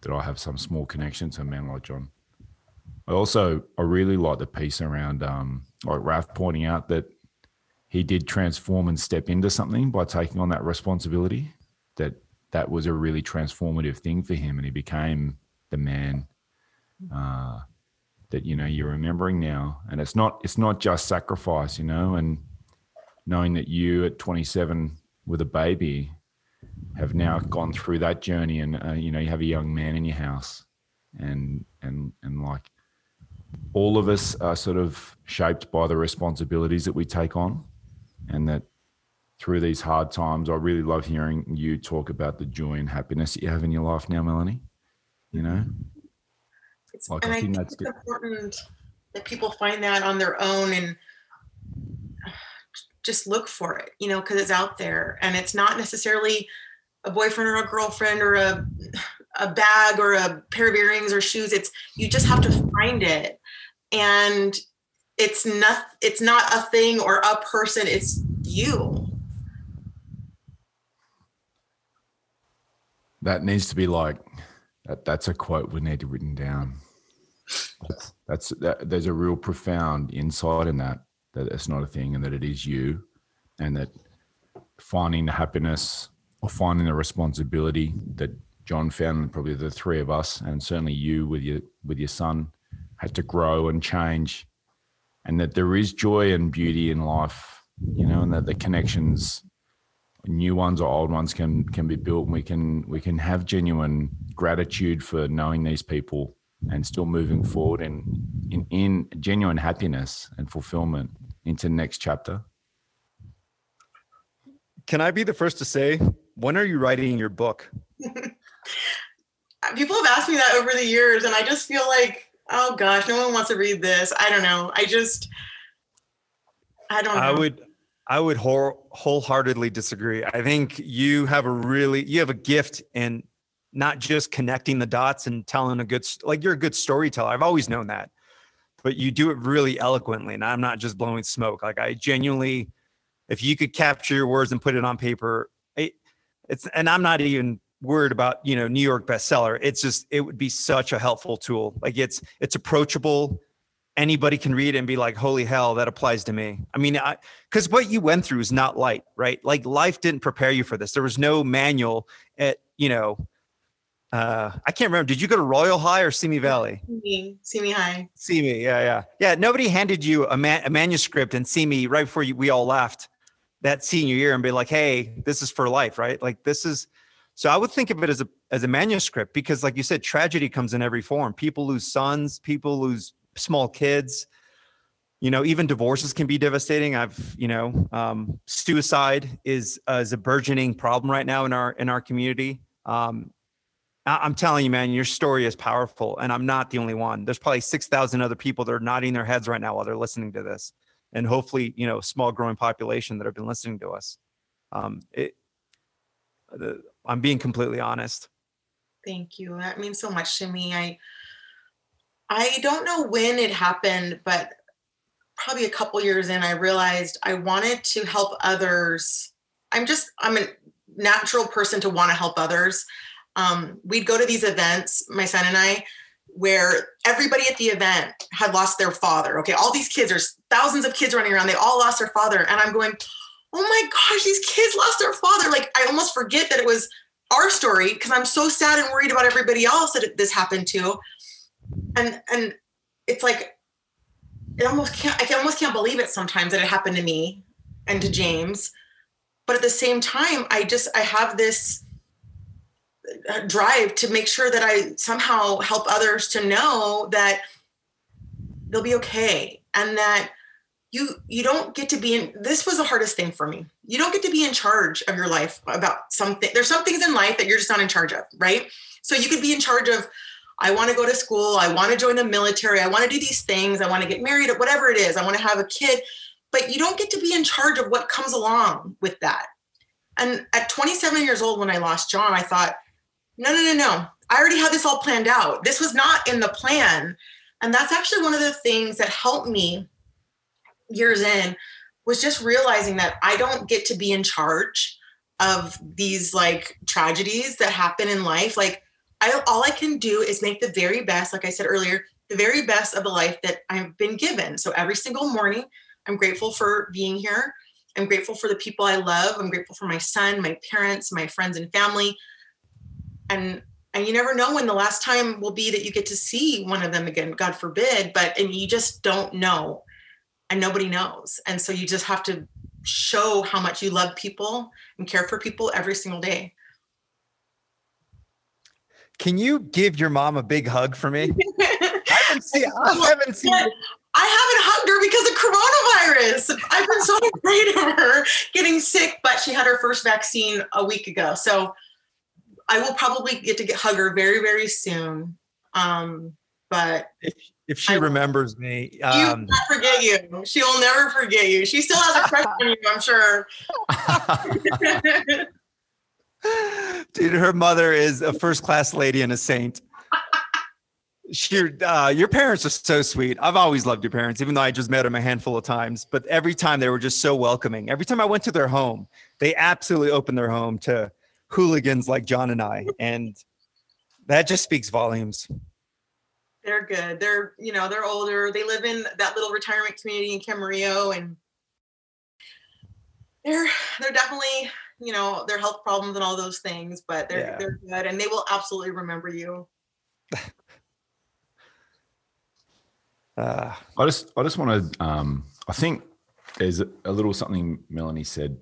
[SPEAKER 3] that I have some small connection to a man like John. I also I really like the piece around um, like Raf pointing out that he did transform and step into something by taking on that responsibility. That that was a really transformative thing for him, and he became the man uh, that you know you're remembering now. And it's not it's not just sacrifice, you know, and knowing that you at 27 with a baby have now gone through that journey, and uh, you know you have a young man in your house, and and and like all of us are sort of shaped by the responsibilities that we take on, and that through these hard times, I really love hearing you talk about the joy and happiness that you have in your life now, Melanie. You know,
[SPEAKER 5] It's,
[SPEAKER 3] Like,
[SPEAKER 5] and
[SPEAKER 3] I
[SPEAKER 5] I
[SPEAKER 3] think
[SPEAKER 5] think
[SPEAKER 3] that's
[SPEAKER 5] important that people find that on their own and just look for it, you know, because it's out there and it's not necessarily a boyfriend or a girlfriend or a a bag or a pair of earrings or shoes. It's you just have to find it, and it's not it's not a thing or a person. It's you.
[SPEAKER 3] that needs to be like that. That's a quote we need to written down. That's, that's that, there's a real profound insight in that that it's not a thing and that it is you, and that finding the happiness finding the responsibility that John found, and probably the three of us, and certainly you with your with your son, had to grow and change, and that there is joy and beauty in life, you know, and that the connections, new ones or old ones, can can be built, and we can we can have genuine gratitude for knowing these people and still moving forward in in, in genuine happiness and fulfillment into next chapter.
[SPEAKER 1] Can I be the first to say, when are you writing your book?
[SPEAKER 5] People have asked me that over the years, and I just feel like, oh gosh, no one wants to read this. I don't know. I just, I don't know.
[SPEAKER 1] I would I would whole, wholeheartedly disagree. I think you have a really you have a gift in not just connecting the dots and telling a good like you're a good storyteller. I've always known that. but you do it really eloquently. And I'm not just blowing smoke. Like I genuinely, if you could capture your words and put it on paper, it's and I'm not even worried about you know New York bestseller. It's just it would be such a helpful tool. Like it's it's approachable. Anybody can read it and be like, "Holy hell, that applies to me." I mean, because what you went through is not light, right? Like life didn't prepare you for this. There was no manual at you know uh, I can't remember. Did you go to Royal High or Simi Valley?
[SPEAKER 5] Simi, Simi High.
[SPEAKER 1] Simi, yeah, yeah, yeah. Nobody handed you a, man, a manuscript and Simi right before you, we all left that senior year and be like, "Hey, this is for life," right? Like this is. So I would think of it as a as a manuscript because, like you said, tragedy comes in every form. People lose sons. People lose small kids. You know, even divorces can be devastating. I've, you know, um, suicide is uh, is a burgeoning problem right now in our in our community. Um, I'm telling you, man, your story is powerful, and I'm not the only one. There's probably six thousand other people that are nodding their heads right now while they're listening to this, and hopefully, you know, small growing population that have been listening to us. Um, it, the, I'm being completely honest.
[SPEAKER 5] Thank you. That means so much to me. I, I don't know when it happened, but probably a couple years in, I realized I wanted to help others. I'm just, I'm a natural person to want to help others um, we'd go to these events, my son and I, where everybody at the event had lost their father. Okay, all these kids, there's thousands of kids running around, they all lost their father. And I'm going, oh my gosh, these kids lost their father. Like, I almost forget that it was our story because I'm so sad and worried about everybody else that this happened to. And and it's like it almost can't I almost can't believe it sometimes that it happened to me and to James. But at the same time, I just I have this drive to make sure that I somehow help others to know that they'll be okay and that you you don't get to be in this was the hardest thing for me. You don't get to be in charge of your life about something there's some things in life that you're just not in charge of right? So you could be in charge of i want to go to school i want to join the military i want to do these things i want to get married whatever it is i want to have a kid but you don't get to be in charge of what comes along with that. And at 27 years old when i lost john i thought no, no, no, no. I already had this all planned out. This was not in the plan. And that's actually one of the things that helped me years in was just realizing that I don't get to be in charge of these like tragedies that happen in life. Like I all I can do is make the very best, like I said earlier, the very best of the life that I've been given. So every single morning, I'm grateful for being here. I'm grateful for the people I love. I'm grateful for my son, my parents, my friends and family and and you never know when the last time will be that you get to see one of them again god forbid but and you just don't know and nobody knows and so you just have to show how much you love people and care for people every single day
[SPEAKER 1] can you give your mom a big hug for me i haven't seen i haven't seen
[SPEAKER 5] I haven't hugged her because of coronavirus. I've been so afraid of her getting sick, but she had her first vaccine a week ago. So I will probably get to get hug her very, very soon. Um, but
[SPEAKER 1] if, if she I, remembers me, um,
[SPEAKER 5] she will forget you. She will never forget you. She still has a crush on you, I'm sure.
[SPEAKER 1] Dude, her mother is a first class lady and a saint. She, uh, your parents are so sweet. I've always loved your parents, even though I just met them a handful of times. But every time they were just so welcoming. Every time I went to their home, they absolutely opened their home to hooligans like John and I. And that just speaks volumes.
[SPEAKER 5] They're good. They're, you know, they're older. They live in that little retirement community in Camarillo and they're they're definitely, you know, their health problems and all those things, but they're yeah. they're good and they will absolutely remember you.
[SPEAKER 3] uh, I just I just want to um I think there's a little something Melanie said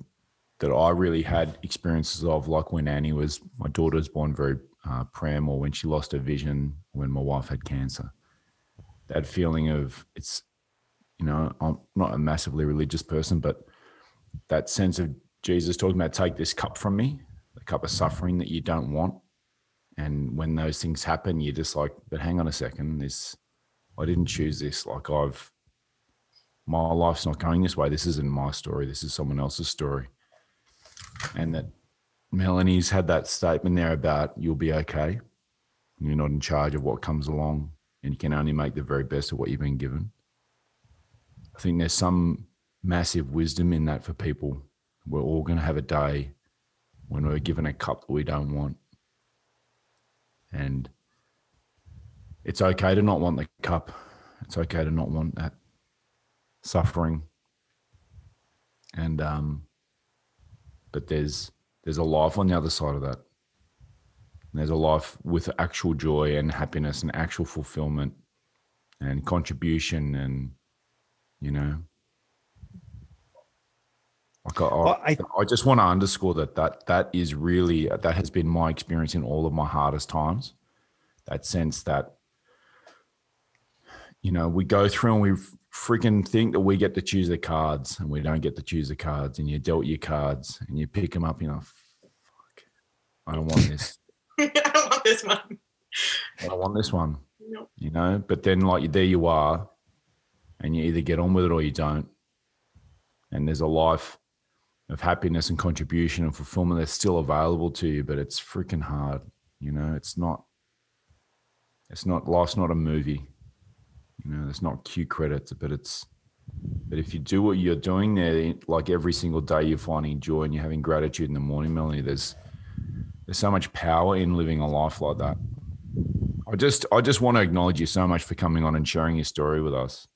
[SPEAKER 3] that I really had experiences of, like when Annie was my daughter was born very uh, prem, or when she lost her vision, when my wife had cancer. That feeling of it's, you know, I'm not a massively religious person, but that sense of Jesus talking about take this cup from me, the cup of suffering that you don't want. And when those things happen, you're just like, but hang on a second, this I didn't choose this. Like I've my life's not going this way. This isn't my story. This is someone else's story and that Melanie's had that statement there about you'll be okay. You're not in charge of what comes along. and you can only make the very best of what you've been given. I think there's some massive wisdom in that for people. We're all going to have a day when we're given a cup that we don't want. And it's okay to not want the cup. It's okay to not want that suffering. And um but there's there's a life on the other side of that. There's a life with actual joy and happiness and actual fulfillment and contribution and you know like I,
[SPEAKER 1] Well, I-
[SPEAKER 3] I, I just want to underscore that that that is really that has been my experience in all of my hardest times. That sense that you know we go through and we freaking think that we get to choose the cards and we don't get to choose the cards and you dealt your cards and you pick them up you know fuck i don't want this.
[SPEAKER 5] I don't want this one.
[SPEAKER 3] i don't want this one.
[SPEAKER 5] Nope.
[SPEAKER 3] you know but then like there you are and you either get on with it or you don't. And there's a life of happiness and contribution and fulfillment that's still available to you but it's freaking hard you know? It's not it's not life's not a movie you know it's not cue credits but it's but if you do what you're doing there like every single day you're finding joy and you're having gratitude in the morning melanie there's there's so much power in living a life like that i just i just want to acknowledge you so much for coming on and sharing your story with us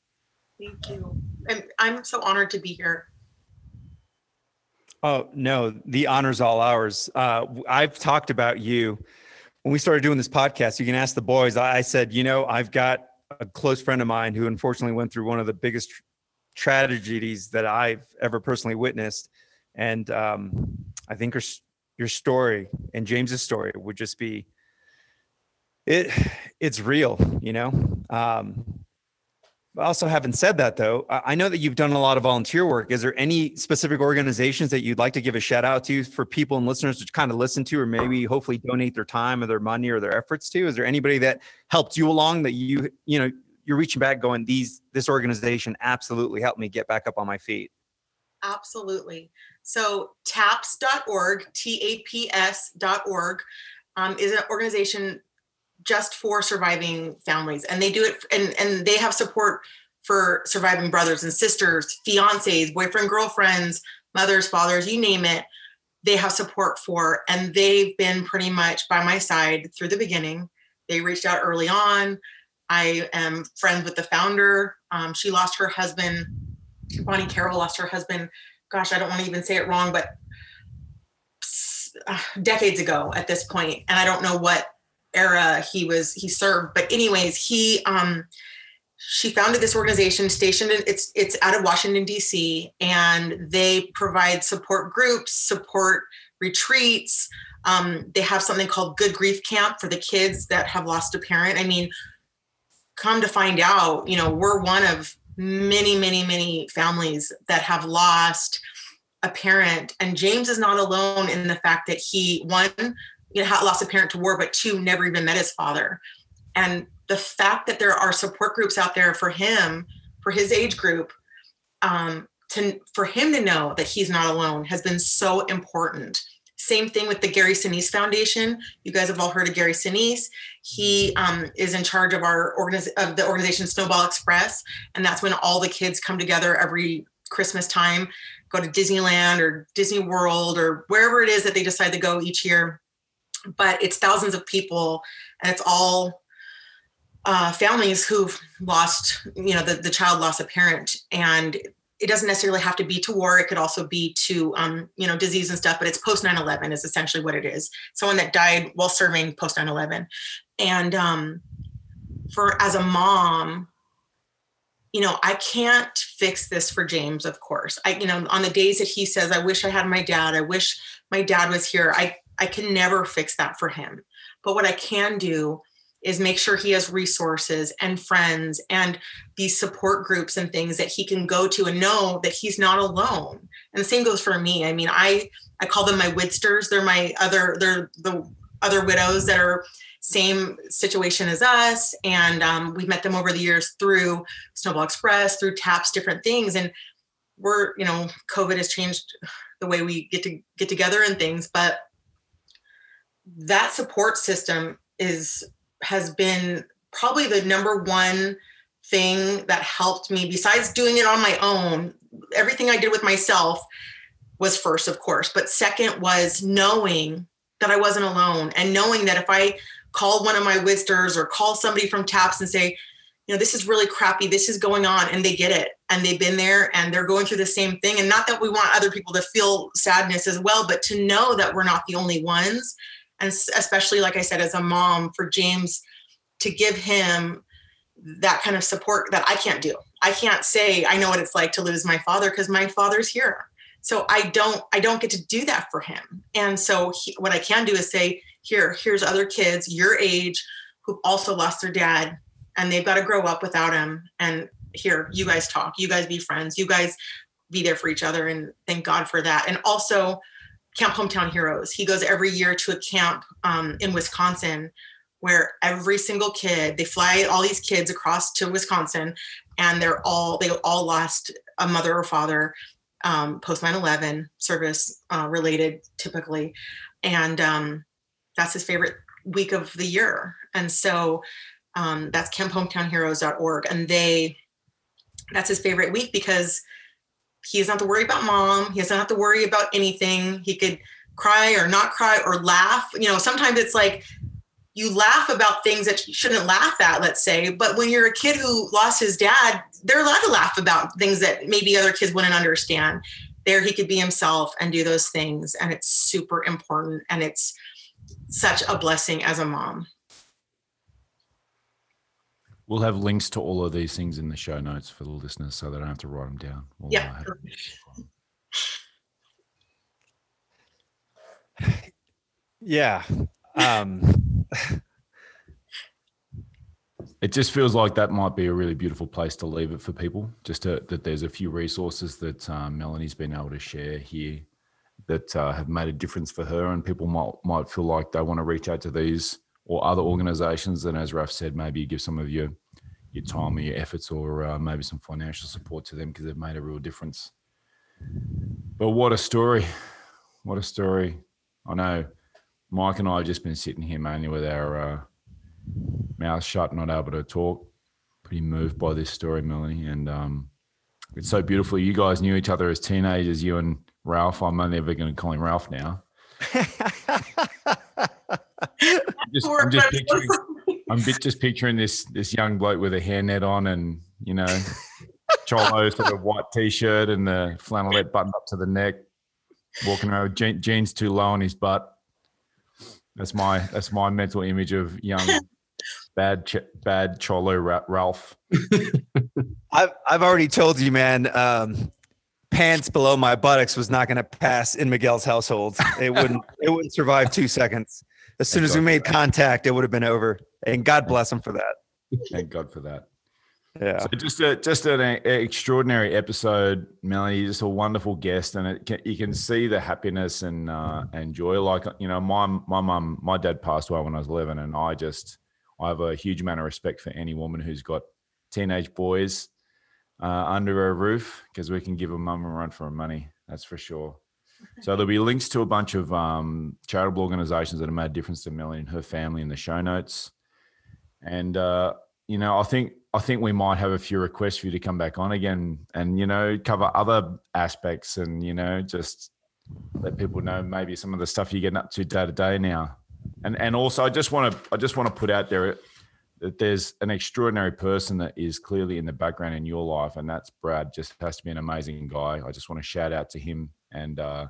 [SPEAKER 5] Thank you. I'm, I'm so honored to be here.
[SPEAKER 1] Oh no, the honor's all ours. Uh, w- I've talked about you when we started doing this podcast. You can ask the boys. I I said, you know, I've got a close friend of mine who unfortunately went through one of the biggest tr- tragedies that I've ever personally witnessed, and um, I think your your story and James's story would just be it. It's real, you know. Um, also, having said that, though, I know that you've done a lot of volunteer work. Is there any specific organizations that you'd like to give a shout out to for people and listeners to kind of listen to, or maybe hopefully donate their time or their money or their efforts to? Is there anybody that helped you along that you, you know, you're reaching back, going, these, this organization absolutely helped me get back up on my feet.
[SPEAKER 5] Absolutely. So taps.org, T-A-P-S.org, um, is an organization just for surviving families. And they do it and, and they have support for surviving brothers and sisters, fiancés, boyfriend, girlfriends, mothers, fathers, you name it. They have support for, and they've been pretty much by my side through the beginning. They reached out early on. I am friends with the founder. Um, she lost her husband. Bonnie Carroll lost her husband. Gosh, I don't want to even say it wrong, but uh, decades ago at this point, and I don't know what era he was he served. But anyways, he um, she founded this organization stationed in it's it's out of Washington D.C. and they provide support groups, support retreats. Um, they have something called Good Grief Camp for the kids that have lost a parent. I mean, come to find out, you know, we're one of many, many, many families that have lost a parent. And James is not alone in the fact that he, one, you know, lost a parent to war, but two, never even met his father. And the fact that there are support groups out there for him, for his age group, um, to for him to know that he's not alone has been so important. Same thing with the Gary Sinise Foundation. You guys have all heard of Gary Sinise. He um, is in charge of our organiz- of the organization Snowball Express, and that's when all the kids come together every Christmas time, go to Disneyland or Disney World or wherever it is that they decide to go each year. But it's thousands of people, and it's all uh, families who've lost, you know, the, the child lost a parent, and it doesn't necessarily have to be to war. It could also be to, um, you know, disease and stuff. But it's post 9/11 is essentially what it is. Someone that died while serving post 9/11, and um, for as a mom, you know, I can't fix this for James. Of course, I, you know, on the days that he says, "I wish I had my dad. I wish my dad was here." I I can never fix that for him. But what I can do is make sure he has resources and friends and these support groups and things that he can go to and know that he's not alone. And the same goes for me. I mean, I I call them my widsters. They're my other they're the other widows that are same situation as us, and um, we've met them over the years through Snowball Express, through TAPS, different things, and we're you know COVID has changed the way we get to get together and things, but that support system is has been probably the number one thing that helped me besides doing it on my own everything i did with myself was first of course but second was knowing that i wasn't alone and knowing that if i called one of my widsters or call somebody from taps and say you know this is really crappy this is going on and they get it and they've been there and they're going through the same thing and not that we want other people to feel sadness as well but to know that we're not the only ones and especially like i said as a mom for james to give him that kind of support that i can't do. I can't say i know what it's like to lose my father because my father's here. So i don't i don't get to do that for him. And so he, what i can do is say here here's other kids your age who've also lost their dad and they've got to grow up without him. And here you guys talk. You guys be friends. You guys be there for each other and thank god for that. And also camp hometown heroes. He goes every year to a camp um, in wisconsin where every single kid they fly all these kids across to wisconsin and they're all they all lost a mother or father um, post 9-11 service uh, related typically. And um, that's his favorite week of the year. And so um, that's camphometownheroes.org and they that's his favorite week because he doesn't have to worry about mom. He doesn't have to worry about anything. He could cry or not cry or laugh. You know sometimes it's like you laugh about things that you shouldn't laugh at let's say but when you're a kid who lost his dad they're allowed to laugh about things that maybe other kids wouldn't understand. There he could be himself and do those things and it's super important and it's such a blessing as a mom
[SPEAKER 3] We'll have links to all of these things in the show notes for the listeners so they don't have to write them down. We'll,
[SPEAKER 5] yeah
[SPEAKER 3] have-
[SPEAKER 1] Yeah. Um,
[SPEAKER 3] it just feels like that might be a really beautiful place to leave it for people. Just to, that there's a few resources that um, Melanie's been able to share here that uh, have made a difference for her, and people might might feel like they want to reach out to these or other organisations. And as Raf said, maybe you give some of your your time or your efforts, or uh, maybe some financial support to them because they've made a real difference. But what a story! What a story! I know Mike and I have just been sitting here mainly with our uh, shut, not able to talk. Pretty moved by this story, Melanie, and um, it's so beautiful. You guys knew each other as teenagers, you and Ralph. I'm only ever going to call him Ralph now. I'm just, I'm just picturing, I'm bit- just picturing this this young bloke with a hairnet on, and you know, cholo sort of white t-shirt and the flannelette buttoned up to the neck, walking around with je- jeans too low on his butt. That's my that's my mental image of young bad ch- bad cholo Ra- Ralph.
[SPEAKER 1] I've I've already told you, man. Um, pants below my buttocks was not going to pass in Miguel's household. It wouldn't. it wouldn't survive two seconds. As soon as we made contact, it would have been over. And God bless him for that.
[SPEAKER 3] Thank God for that.
[SPEAKER 1] Yeah.
[SPEAKER 3] So just a just an extraordinary episode, Melanie. Just a wonderful guest, and it can, you can see the happiness and uh, and joy. Like you know, my my mum, my dad passed away when I was eleven, and I just I have a huge amount of respect for any woman who's got teenage boys uh, under her roof because we can give a mum a run for her money. That's for sure. So there'll be links to a bunch of um, charitable organisations that have made a difference to Melanie and her family in the show notes. And uh, you know, I think I think we might have a few requests for you to come back on again and you know cover other aspects and you know just let people know maybe some of the stuff you're getting up to day to day now. And and also I just want to I just want to put out there that there's an extraordinary person that is clearly in the background in your life, and that's Brad. Just has to be an amazing guy. I just want to shout out to him and uh,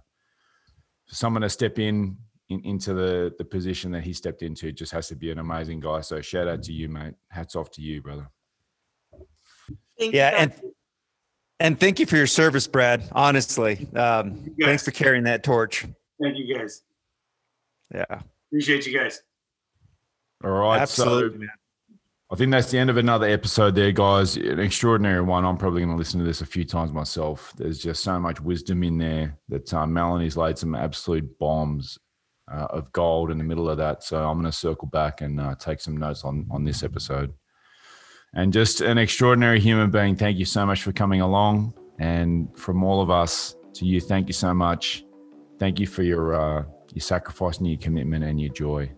[SPEAKER 3] for someone to step in, in into the the position that he stepped into just has to be an amazing guy. So shout out to you, mate. Hats off to you, brother.
[SPEAKER 5] Thank
[SPEAKER 1] Yeah,
[SPEAKER 5] guys.
[SPEAKER 1] and and thank you for your service, Brad. Honestly, um, thanks for carrying that torch.
[SPEAKER 6] Thank you guys.
[SPEAKER 1] Yeah,
[SPEAKER 6] Appreciate you guys.
[SPEAKER 3] All right,
[SPEAKER 1] absolutely,
[SPEAKER 3] so
[SPEAKER 1] man.
[SPEAKER 3] I think that's the end of another episode there, guys. An extraordinary one. I'm probably going to listen to this a few times myself. There's just so much wisdom in there that uh, Melanie's laid some absolute bombs uh, of gold in the middle of that. So I'm going to circle back and uh, take some notes on, on this episode. And just an extraordinary human being. Thank you so much for coming along. And from all of us to you, thank you so much. Thank you for your, uh, your sacrifice and your commitment and your joy.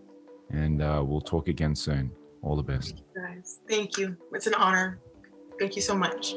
[SPEAKER 3] And uh, we'll talk again soon. All the best.
[SPEAKER 5] guys. Thank you. It's an honor. Thank you so much.